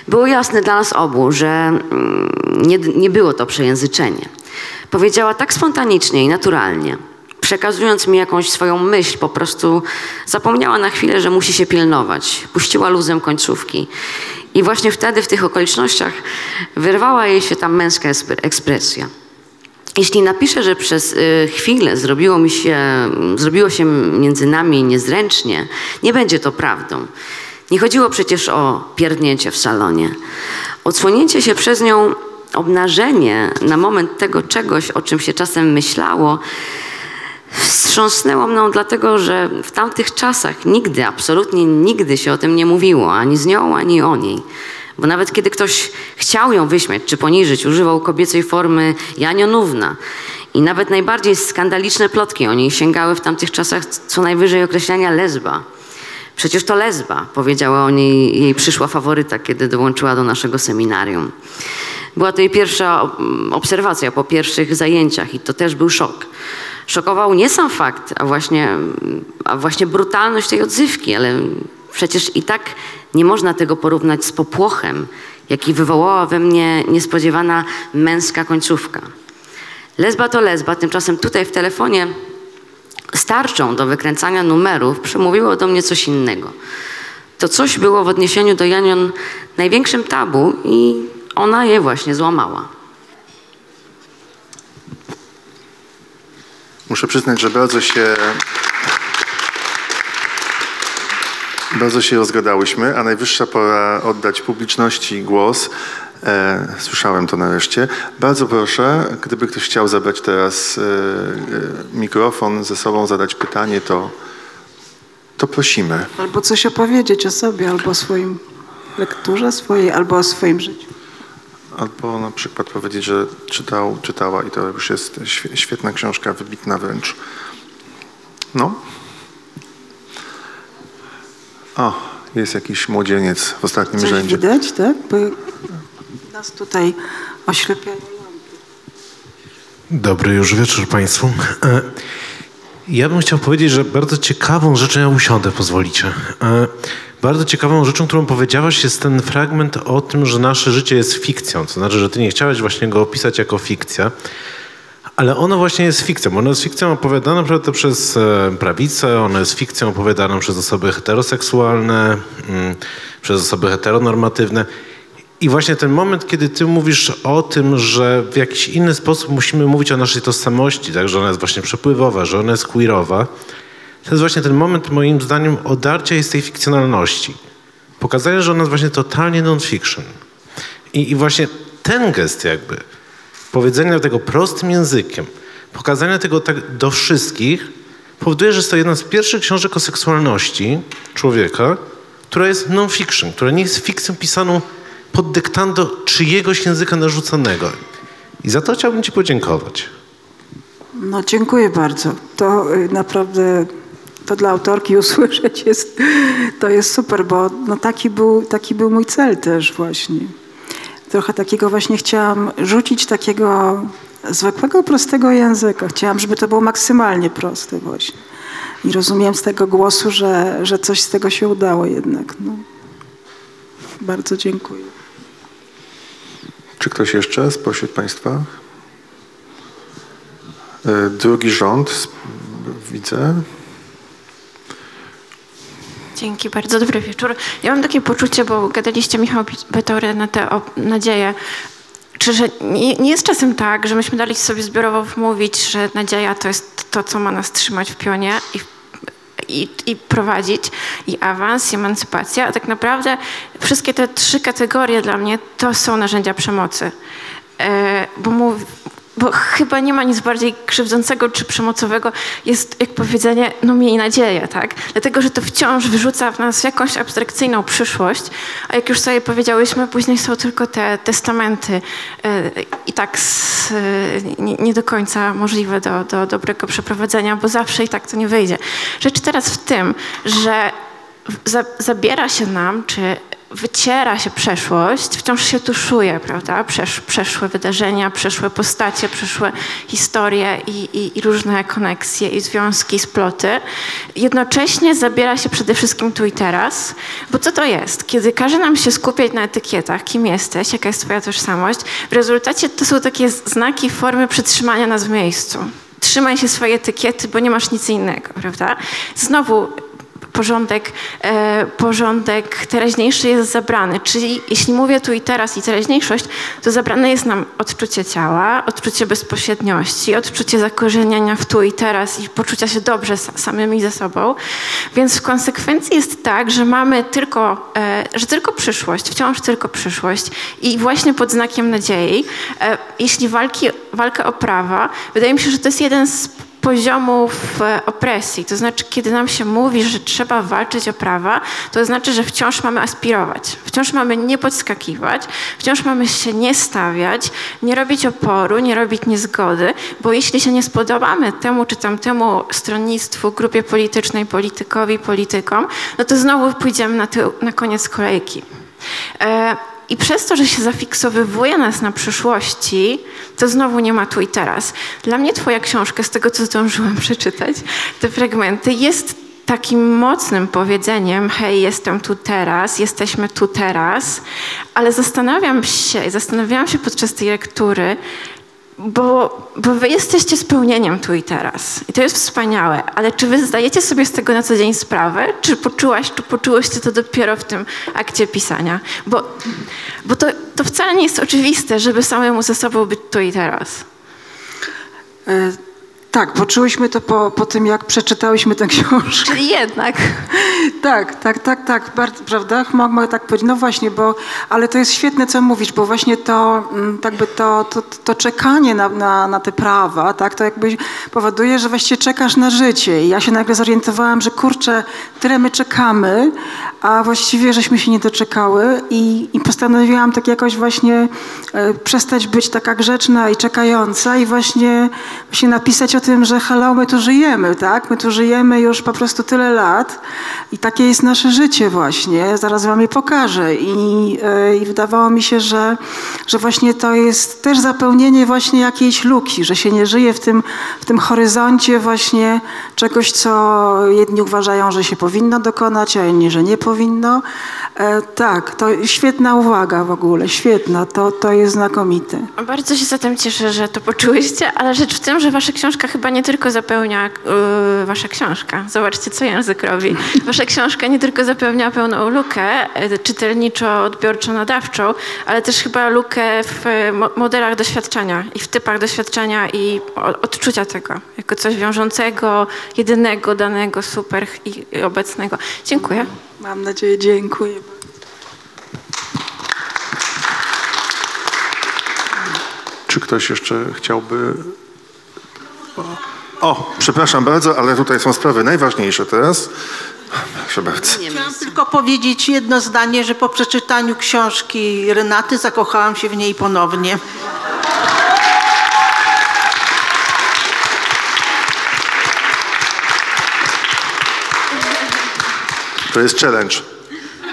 Było jasne dla nas obu, że mm, nie, nie było to przejęzyczenie. Powiedziała tak spontanicznie i naturalnie, przekazując mi jakąś swoją myśl, po prostu zapomniała na chwilę, że musi się pilnować. Puściła luzem końcówki. I właśnie wtedy, w tych okolicznościach, wyrwała jej się ta męska ekspresja. Jeśli napiszę, że przez y, chwilę zrobiło, mi się, zrobiło się między nami niezręcznie, nie będzie to prawdą. Nie chodziło przecież o pierdnięcie w salonie. Odsłonięcie się przez nią, obnażenie na moment tego czegoś, o czym się czasem myślało, wstrząsnęło mną dlatego, że w tamtych czasach nigdy, absolutnie nigdy się o tym nie mówiło, ani z nią, ani o niej. Bo nawet kiedy ktoś chciał ją wyśmiać czy poniżyć, używał kobiecej formy Janionówna. I nawet najbardziej skandaliczne plotki o niej sięgały w tamtych czasach co najwyżej określenia lesba. Przecież to lesba, powiedziała o niej jej przyszła faworyta, kiedy dołączyła do naszego seminarium. Była to jej pierwsza mm, obserwacja po pierwszych zajęciach i to też był szok. Szokował nie sam fakt, a właśnie, a właśnie brutalność tej odzywki, ale przecież i tak nie można tego porównać z popłochem, jaki wywołała we mnie niespodziewana męska końcówka. Lesba to lesba, tymczasem tutaj w telefonie starczą do wykręcania numerów przemówiło do mnie coś innego. To coś było w odniesieniu do Janion największym tabu i ona je właśnie złamała. Muszę przyznać, że bardzo się. Bardzo się rozgadałyśmy, a najwyższa pora oddać publiczności głos. E, słyszałem to nareszcie. Bardzo proszę, gdyby ktoś chciał zabrać teraz e, e, mikrofon ze sobą, zadać pytanie, to, to prosimy. Albo coś opowiedzieć o sobie, albo o swoim lekturze swojej, albo o swoim życiu. Albo na przykład powiedzieć, że czytał, czytała i to już jest świe- świetna książka, wybitna wręcz. No. O, jest jakiś młodzieniec w ostatnim Coś rzędzie. widać, tak? Bo nas tutaj oślepiają. Dobry już wieczór Państwu. E, Ja bym chciał powiedzieć, że bardzo ciekawą rzeczą, ja usiądę, pozwolicie. E, Bardzo ciekawą rzeczą, którą powiedziałaś, jest ten fragment o tym, że nasze życie jest fikcją. To znaczy, że ty nie chciałeś właśnie go opisać jako fikcja, ale ono właśnie jest fikcją. Ono jest fikcją opowiadaną przez e, prawicę, ono jest fikcją opowiadaną przez osoby heteroseksualne, mm, przez osoby heteronormatywne. I właśnie ten moment, kiedy ty mówisz o tym, że w jakiś inny sposób musimy mówić o naszej tożsamości, tak, że ona jest właśnie przepływowa, że ona jest queerowa, to jest właśnie ten moment, moim zdaniem, odarcia jej z tej fikcjonalności. Pokazania, że ona jest właśnie totalnie non-fiction. I, I właśnie ten gest jakby, powiedzenia tego prostym językiem, pokazania tego tak do wszystkich, powoduje, że jest to jedna z pierwszych książek o seksualności człowieka, która jest non-fiction, która nie jest fikcją pisaną pod dyktando czyjegoś języka narzuconego. I za to chciałbym Ci podziękować. No dziękuję bardzo. To y, naprawdę to dla autorki usłyszeć jest, to jest super, bo no taki, był, taki był mój cel też właśnie. Trochę takiego właśnie chciałam rzucić takiego zwykłego, prostego języka. Chciałam, żeby to było maksymalnie proste właśnie. I rozumiem z tego głosu, że, że coś z tego się udało jednak. No. Bardzo dziękuję. Czy ktoś jeszcze spośród Państwa? E, Drugi rząd, widzę. Dzięki, bardzo dobry wieczór. Ja mam takie poczucie, bo gadaliście Michał Betory na tę o- nadzieję. Czy że nie, nie jest czasem tak, że myśmy dali sobie zbiorowo wmówić, że nadzieja to jest to, co ma nas trzymać w pionie i, i, i prowadzić, i awans, i emancypacja, a tak naprawdę wszystkie te trzy kategorie dla mnie to są narzędzia przemocy. E, bo mów, bo chyba nie ma nic bardziej krzywdzącego czy przemocowego, jest jak powiedzenie, no miej nadzieję, tak? Dlatego, że to wciąż wyrzuca w nas jakąś abstrakcyjną przyszłość, a jak już sobie powiedziałyśmy, później są tylko te testamenty e, i tak z, e, nie, nie do końca możliwe do, do dobrego przeprowadzenia, bo zawsze i tak to nie wyjdzie. Rzecz teraz w tym, że za, zabiera się nam, czy wyciera się przeszłość, wciąż się tuszuje, prawda? Przesz, przeszłe wydarzenia, przeszłe postacie, przeszłe historie i, i, i różne koneksje i związki, sploty. Jednocześnie zabiera się przede wszystkim tu i teraz, bo co to jest? Kiedy każe nam się skupiać na etykietach, kim jesteś, jaka jest twoja tożsamość, w rezultacie to są takie znaki formy przytrzymania nas w miejscu. Trzymaj się swojej etykiety, bo nie masz nic innego, prawda? Znowu porządek, e, porządek teraźniejszy jest zabrany. Czyli jeśli mówię tu i teraz i teraźniejszość, to zabrane jest nam odczucie ciała, odczucie bezpośredniości, odczucie zakorzeniania w tu i teraz i poczucia się dobrze sa- samymi ze sobą. Więc w konsekwencji jest tak, że mamy tylko, e, że tylko przyszłość, wciąż tylko przyszłość i właśnie pod znakiem nadziei, e, jeśli walki, walka o prawa, wydaje mi się, że to jest jeden z poziomów e, opresji. To znaczy, kiedy nam się mówi, że trzeba walczyć o prawa, to znaczy, że wciąż mamy aspirować, wciąż mamy nie podskakiwać, wciąż mamy się nie stawiać, nie robić oporu, nie robić niezgody, bo jeśli się nie spodobamy temu czy tamtemu stronnictwu, grupie politycznej, politykowi, politykom, no to znowu pójdziemy na, tył, na koniec kolejki. E, i przez to, że się zafiksowywuje nas na przyszłości, to znowu nie ma tu i teraz. Dla mnie twoja książka, z tego co zdążyłam przeczytać, te fragmenty, jest takim mocnym powiedzeniem, hej, jestem tu teraz, jesteśmy tu teraz, ale zastanawiam się, zastanawiałam się podczas tej lektury, bo, bo wy jesteście spełnieniem tu i teraz. I to jest wspaniałe. Ale czy wy zdajecie sobie z tego na co dzień sprawę? Czy poczułaś, czy poczułyście to dopiero w tym akcie pisania? Bo, bo to, to wcale nie jest oczywiste, żeby samemu ze sobą być tu i teraz. E, Tak, poczułyśmy to po, po tym, jak przeczytałyśmy tę książkę. Czyli jednak. Tak, tak, tak, tak, bardzo, prawda? Mogę tak powiedzieć. No właśnie, bo, ale to jest świetne, co mówisz, bo właśnie to, mm, jakby to, to, to czekanie na, na, na te prawa, tak, to jakby powoduje, że właściwie czekasz na życie. I ja się nagle zorientowałam, że kurczę, tyle my czekamy, a właściwie żeśmy się nie doczekały i, i postanowiłam tak jakoś właśnie e, przestać być taka grzeczna i czekająca i właśnie, właśnie napisać o tym, że hello, my tu żyjemy, tak? My tu żyjemy już po prostu tyle lat i takie jest nasze życie właśnie. Zaraz wam je pokażę i, e, i wydawało mi się, że, że właśnie to jest też zapełnienie właśnie jakiejś luki, że się nie żyje w tym, w tym horyzoncie właśnie czegoś, co jedni uważają, że się powinno dokonać, a inni, że nie powinno. E, tak, to świetna uwaga w ogóle, świetna, to, to jest znakomite. Bardzo się zatem cieszę, że to poczułyście, ale rzecz w tym, że wasza książka chyba nie tylko zapełnia, yy, wasza książka, zobaczcie co język robi, wasza książka nie tylko zapełnia pełną lukę yy, czytelniczo-odbiorczo-nadawczą, ale też chyba lukę w mo- modelach doświadczenia i w typach doświadczenia i odczucia tego, jako coś wiążącego, jedynego, danego, super i obecnego. Dziękuję. Mam nadzieję, dziękuję. Czy ktoś jeszcze chciałby... O, przepraszam bardzo, ale tutaj są sprawy najważniejsze teraz. Proszę bardzo. Chciałam tylko powiedzieć jedno zdanie, że po przeczytaniu książki Renaty zakochałam się w niej ponownie. To jest challenge.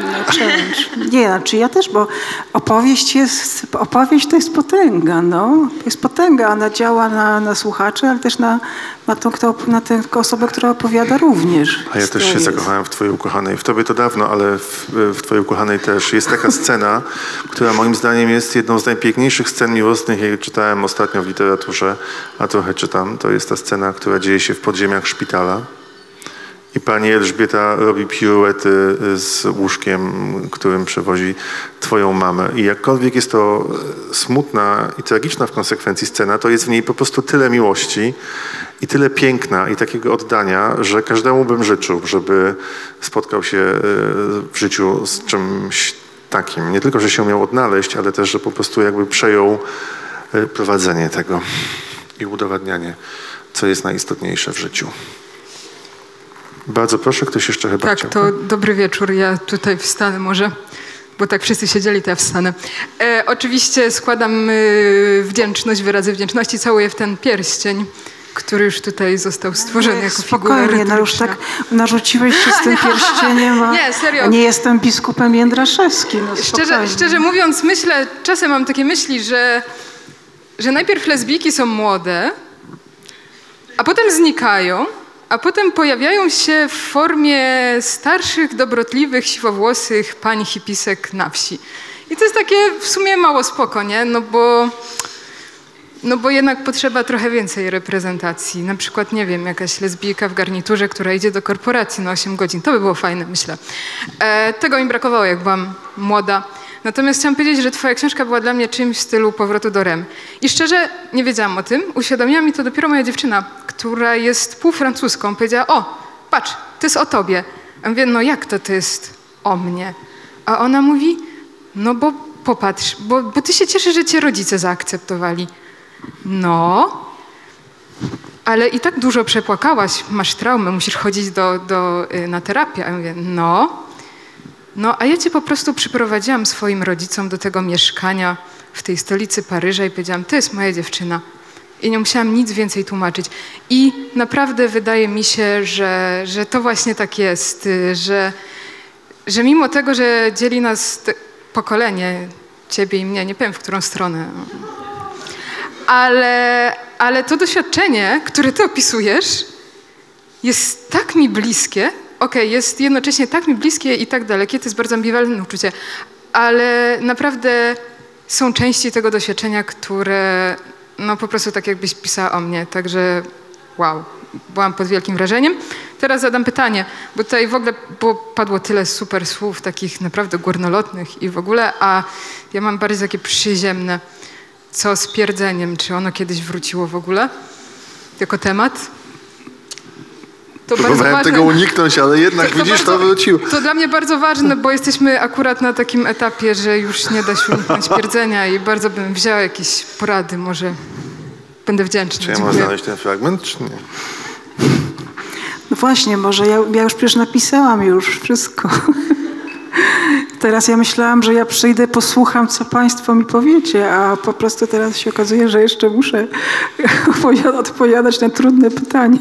No, challenge. Nie, znaczy ja też, bo opowieść jest, opowieść to jest potęga, no. To jest potęga, ona działa na, na słuchaczy, ale też na, na, tą, kto, na tę osobę, która opowiada również. A ja też się historię. zakochałem w Twojej ukochanej. W Tobie to dawno, ale w, w Twojej ukochanej też. Jest taka scena, która moim zdaniem jest jedną z najpiękniejszych scen miłosnych, jakie czytałem ostatnio w literaturze, a trochę czytam. To jest ta scena, która dzieje się w podziemiach szpitala. I pani Elżbieta robi piruety z łóżkiem, którym przewozi twoją mamę. I jakkolwiek jest to e, smutna i tragiczna w konsekwencji scena, to jest w niej po prostu tyle miłości i tyle piękna i takiego oddania, że każdemu bym życzył, żeby spotkał się e, w życiu z czymś takim. Nie tylko, że się miał odnaleźć, ale też, że po prostu jakby przejął prowadzenie tego i udowadnianie, co jest najistotniejsze w życiu. Bardzo proszę, ktoś jeszcze chyba Tak, chciał. to dobry wieczór. Ja tutaj wstanę może, bo tak wszyscy siedzieli, to ja wstanę. E, oczywiście składam y, wdzięczność, wyrazy wdzięczności, całuję w ten pierścień, który już tutaj został stworzony jako figura Spokojnie, no już tak narzuciłeś się z tym pierścieniem, a Nie, serio. nie jestem biskupem Jędraszewskim. No Szczerze, szczerze mówiąc, myślę, czasem mam takie myśli, że, że najpierw lesbijki są młode, a potem znikają, a potem pojawiają się w formie starszych, dobrotliwych, siwowłosych pań hipisek na wsi. I to jest takie w sumie mało spoko, nie? No bo, no bo jednak potrzeba trochę więcej reprezentacji. Na przykład, nie wiem, jakaś lesbijka w garniturze, która idzie do korporacji na 8 godzin. To by było fajne, myślę. E, tego mi brakowało, jak byłam młoda. Natomiast chciałam powiedzieć, że twoja książka była dla mnie czymś w stylu powrotu do REM. I szczerze nie wiedziałam o tym. Uświadomiła mi to dopiero moja dziewczyna, która jest półfrancuską. Powiedziała, o, patrz, to jest o tobie. A mówię, no jak to to jest o mnie? A ona mówi, no bo popatrz, bo, bo ty się cieszysz, że cię rodzice zaakceptowali. No, ale i tak dużo przepłakałaś, masz traumę, musisz chodzić do, do, y, na terapię. A ja mówię, no, no, a ja cię po prostu przyprowadziłam swoim rodzicom do tego mieszkania w tej stolicy Paryża i powiedziałam, to jest moja dziewczyna. I nie musiałam nic więcej tłumaczyć. I naprawdę wydaje mi się, że, że to właśnie tak jest, że, że mimo tego, że dzieli nas pokolenie, ciebie i mnie, nie powiem w którą stronę, ale, ale to doświadczenie, które ty opisujesz, jest tak mi bliskie, okej, jest jednocześnie tak mi bliskie i tak dalekie, to jest bardzo ambiwalentne uczucie, ale naprawdę są części tego doświadczenia, które no po prostu tak jakbyś pisała o mnie, także wow, byłam pod wielkim wrażeniem. Teraz zadam pytanie, bo tutaj w ogóle było, padło tyle super słów, takich naprawdę górnolotnych i w ogóle, a ja mam bardziej takie przyziemne. Co z pierdzeniem? Czy ono kiedyś wróciło w ogóle jako temat? To Próbowałem tego uniknąć, ale jednak widzisz, to bardzo- wróciło. To dla mnie bardzo ważne, bo jesteśmy akurat na takim etapie, że już nie da się uniknąć pierdzenia i bardzo bym wzięła jakieś porady, może będę wdzięczna. Czy ja mam znaleźć ten fragment, czy nie? No właśnie, może ja, ja już przecież napisałam już wszystko. Teraz ja myślałam, że ja przyjdę, posłucham, co państwo mi powiecie, a po prostu teraz się okazuje, że jeszcze muszę odpowiadać na trudne pytania.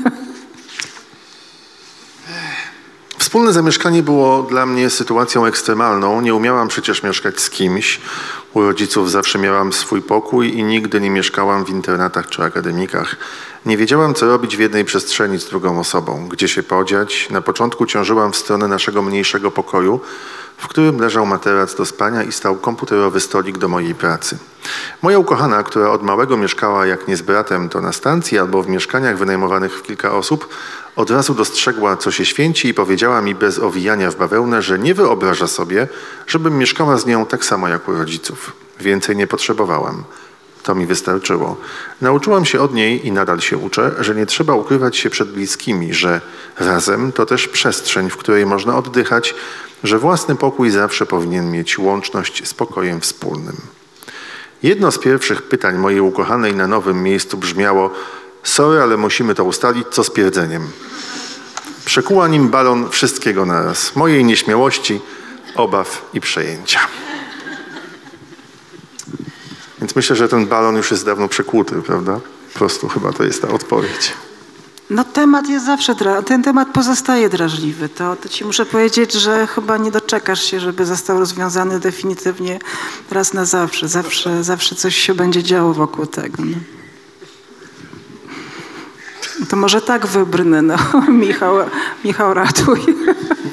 Wspólne zamieszkanie było dla mnie sytuacją ekstremalną. Nie umiałam przecież mieszkać z kimś. U rodziców zawsze miałam swój pokój i nigdy nie mieszkałam w internatach czy akademikach. Nie wiedziałam, co robić w jednej przestrzeni z drugą osobą, gdzie się podziać. Na początku ciążyłam w stronę naszego mniejszego pokoju, w którym leżał materac do spania i stał komputerowy stolik do mojej pracy. Moja ukochana, która od małego mieszkała jak nie z bratem, to na stacji albo w mieszkaniach wynajmowanych w kilka osób, od razu dostrzegła, co się święci i powiedziała mi bez owijania w bawełnę, że nie wyobraża sobie, żebym mieszkała z nią tak samo jak u rodziców. Więcej nie potrzebowałam. To mi wystarczyło. Nauczyłam się od niej i nadal się uczę, że nie trzeba ukrywać się przed bliskimi, że razem to też przestrzeń, w której można oddychać, że własny pokój zawsze powinien mieć łączność z pokojem wspólnym. Jedno z pierwszych pytań mojej ukochanej na nowym miejscu brzmiało: Sorry, ale musimy to ustalić, co z pierdzeniem. Przekuła nim balon wszystkiego naraz: mojej nieśmiałości, obaw i przejęcia. Więc myślę, że ten balon już jest dawno przekłuty, prawda? Po prostu chyba to jest ta odpowiedź. No temat jest zawsze, ten temat pozostaje drażliwy. To, to ci muszę powiedzieć, że chyba nie doczekasz się, żeby został rozwiązany definitywnie raz na zawsze. Zawsze, zawsze coś się będzie działo wokół tego. No. No To może tak wybrnę, no. Michał, Michał ratuj.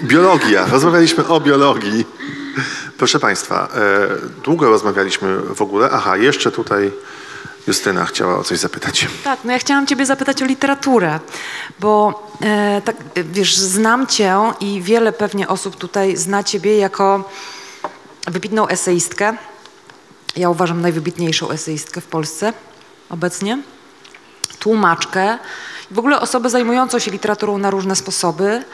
Biologia. Rozmawialiśmy o biologii. Proszę Państwa, e, długo rozmawialiśmy w ogóle. Aha, jeszcze tutaj Justyna chciała o coś zapytać. Tak, no ja chciałam ciebie zapytać o literaturę, bo e, tak, wiesz, znam cię i wiele pewnie osób tutaj zna ciebie jako wybitną eseistkę. Ja uważam najwybitniejszą eseistkę w Polsce obecnie. Tłumaczkę w ogóle osobę zajmującą się literaturą na różne sposoby.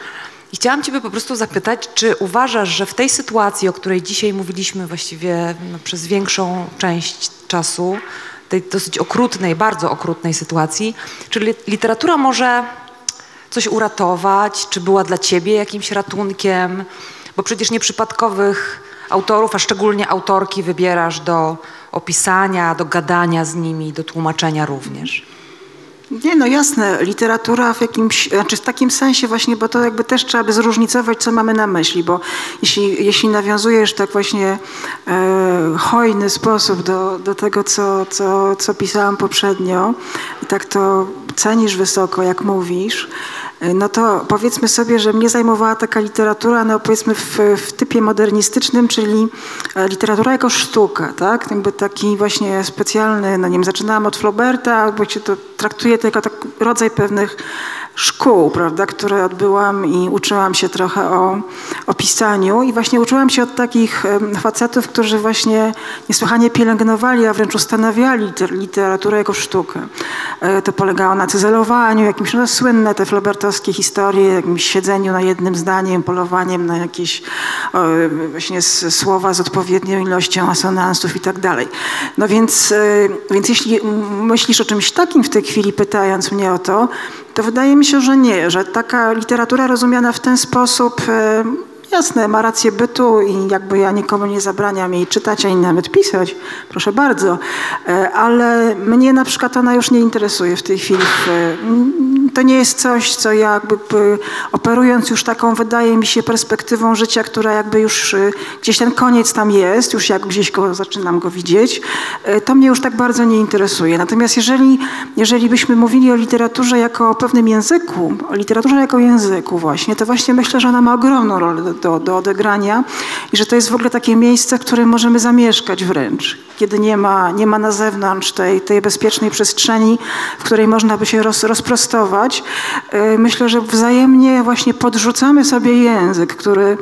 I chciałam ciebie po prostu zapytać, czy uważasz, że w tej sytuacji, o której dzisiaj mówiliśmy właściwie no, przez większą część czasu, tej dosyć okrutnej, bardzo okrutnej sytuacji. Czy li- literatura może coś uratować? Czy była dla ciebie jakimś ratunkiem? Bo przecież nieprzypadkowych autorów, a szczególnie autorki wybierasz do opisania, do gadania z nimi, do tłumaczenia również. Nie, no jasne, literatura w jakimś, znaczy w takim sensie właśnie, bo to jakby też trzeba by zróżnicować, co mamy na myśli, bo jeśli, jeśli nawiązujesz tak właśnie e, hojny sposób do, do tego, co, co, co pisałam poprzednio tak to cenisz wysoko, jak mówisz, e, no to powiedzmy sobie, że mnie zajmowała taka literatura, no powiedzmy w, w typie modernistycznym, czyli e, literatura jako sztuka, tak? Jakby taki właśnie specjalny, no nie wiem, zaczynałam od Flauberta, bo się to traktuje to jako tak rodzaj pewnych szkół, prawda, które odbyłam i uczyłam się trochę o, o pisaniu i właśnie uczyłam się od takich facetów, którzy właśnie niesłychanie pielęgnowali, a wręcz ustanawiali liter- literaturę jako sztukę. E, To polegało na cyzelowaniu, jakimś no, słynne te flaubertowskie historie, jakimś siedzeniu na jednym zdaniem, polowaniem na jakieś właśnie słowa z odpowiednią ilością asonansów i tak dalej. No więc, e, więc jeśli myślisz o czymś takim w tej chwili, pytając mnie o to, to wydaje mi się, że nie, że taka literatura rozumiana w ten sposób, e, jasne, ma rację bytu i jakby ja nikomu nie zabraniam jej czytać, ani nawet pisać, proszę bardzo, e, ale mnie na przykład ona już nie interesuje w tej chwili. W, to nie jest coś, co ja jakby operując już taką, wydaje mi się, perspektywą życia, która jakby już e, gdzieś ten koniec tam jest, już jak gdzieś go zaczynam go widzieć, e, to mnie już tak bardzo nie interesuje. Natomiast jeżeli, jeżeli byśmy mówili o literaturze jako o pewnym języku, o literaturze jako języku właśnie, to właśnie myślę, że ona ma ogromną rolę do, do, do odegrania i że to jest w ogóle takie miejsce, w którym możemy zamieszkać wręcz, kiedy nie ma, nie ma na zewnątrz tej, tej bezpiecznej przestrzeni, w której można by się roz, rozprostować. E, Myślę, że wzajemnie właśnie podrzucamy sobie język, który,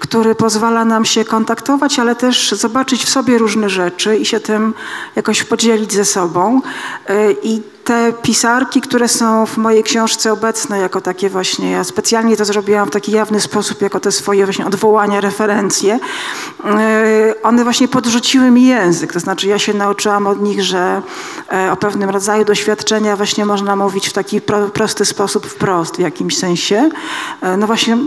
który pozwala nam się kontaktować, ale też zobaczyć w sobie różne rzeczy i się tym jakoś podzielić ze sobą. E, I te pisarki, które są w mojej książce obecne jako takie właśnie, ja specjalnie to zrobiłam w taki jawny sposób, jako te swoje właśnie odwołania, referencje, e, one właśnie podrzuciły mi język. To znaczy ja się nauczyłam od nich, że e, o pewnym rodzaju doświadczenia właśnie można mówić w taki pro, prosty sposób, wprost w jakimś sensie. E, No właśnie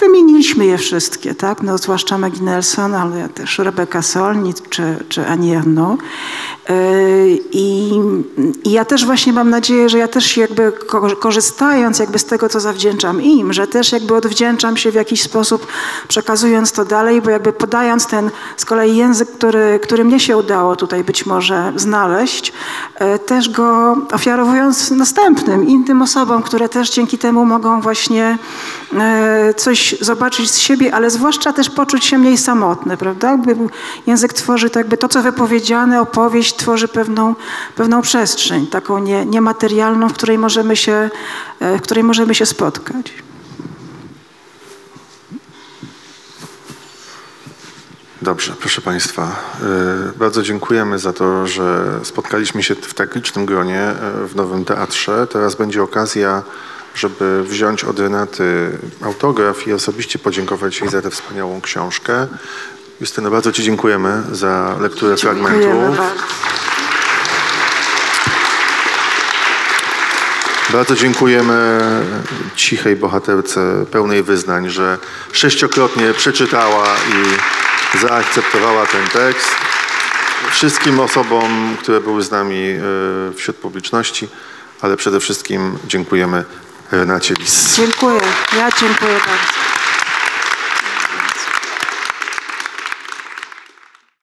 wymieniliśmy je wszystkie, tak? No, zwłaszcza Maggie Nelson, ale też Rebecca Solnit czy, czy Annie Ernaux. E, I, I ja też właśnie mam nadzieję, że ja też jakby ko- korzystając jakby z tego, co zawdzięczam im, że też jakby odwdzięczam się w jakiś sposób, przekazując to dalej, bo jakby podając ten z kolei język, który, który mnie się udało tutaj być może znaleźć, e, też go ofiarowując następnym, innym osobom, które też dzięki temu mogą właśnie e, coś zobaczyć z siebie, ale zwłaszcza też poczuć się mniej samotne, prawda? Jakby język tworzy to jakby to, co wypowiedziane, opowieść tworzy pewną, pewną przestrzeń, taką nie, niematerialną, w której możemy się, e, w której możemy się spotkać. Dobrze, proszę Państwa, y, bardzo dziękujemy za to, że spotkaliśmy się w tak licznym gronie y, w Nowym Teatrze. Teraz będzie okazja, żeby wziąć od Renaty autograf i osobiście podziękować jej za tę wspaniałą książkę. Justyno, bardzo Ci dziękujemy za lekturę fragmentu. Dziękujemy bardzo. Bardzo dziękujemy cichej bohaterce pełnej wyznań, że sześciokrotnie przeczytała i zaakceptowała ten tekst. Wszystkim osobom, które były z nami e, wśród publiczności, ale przede wszystkim dziękujemy Renacie Lis. Dziękuję. Ja dziękuję bardzo.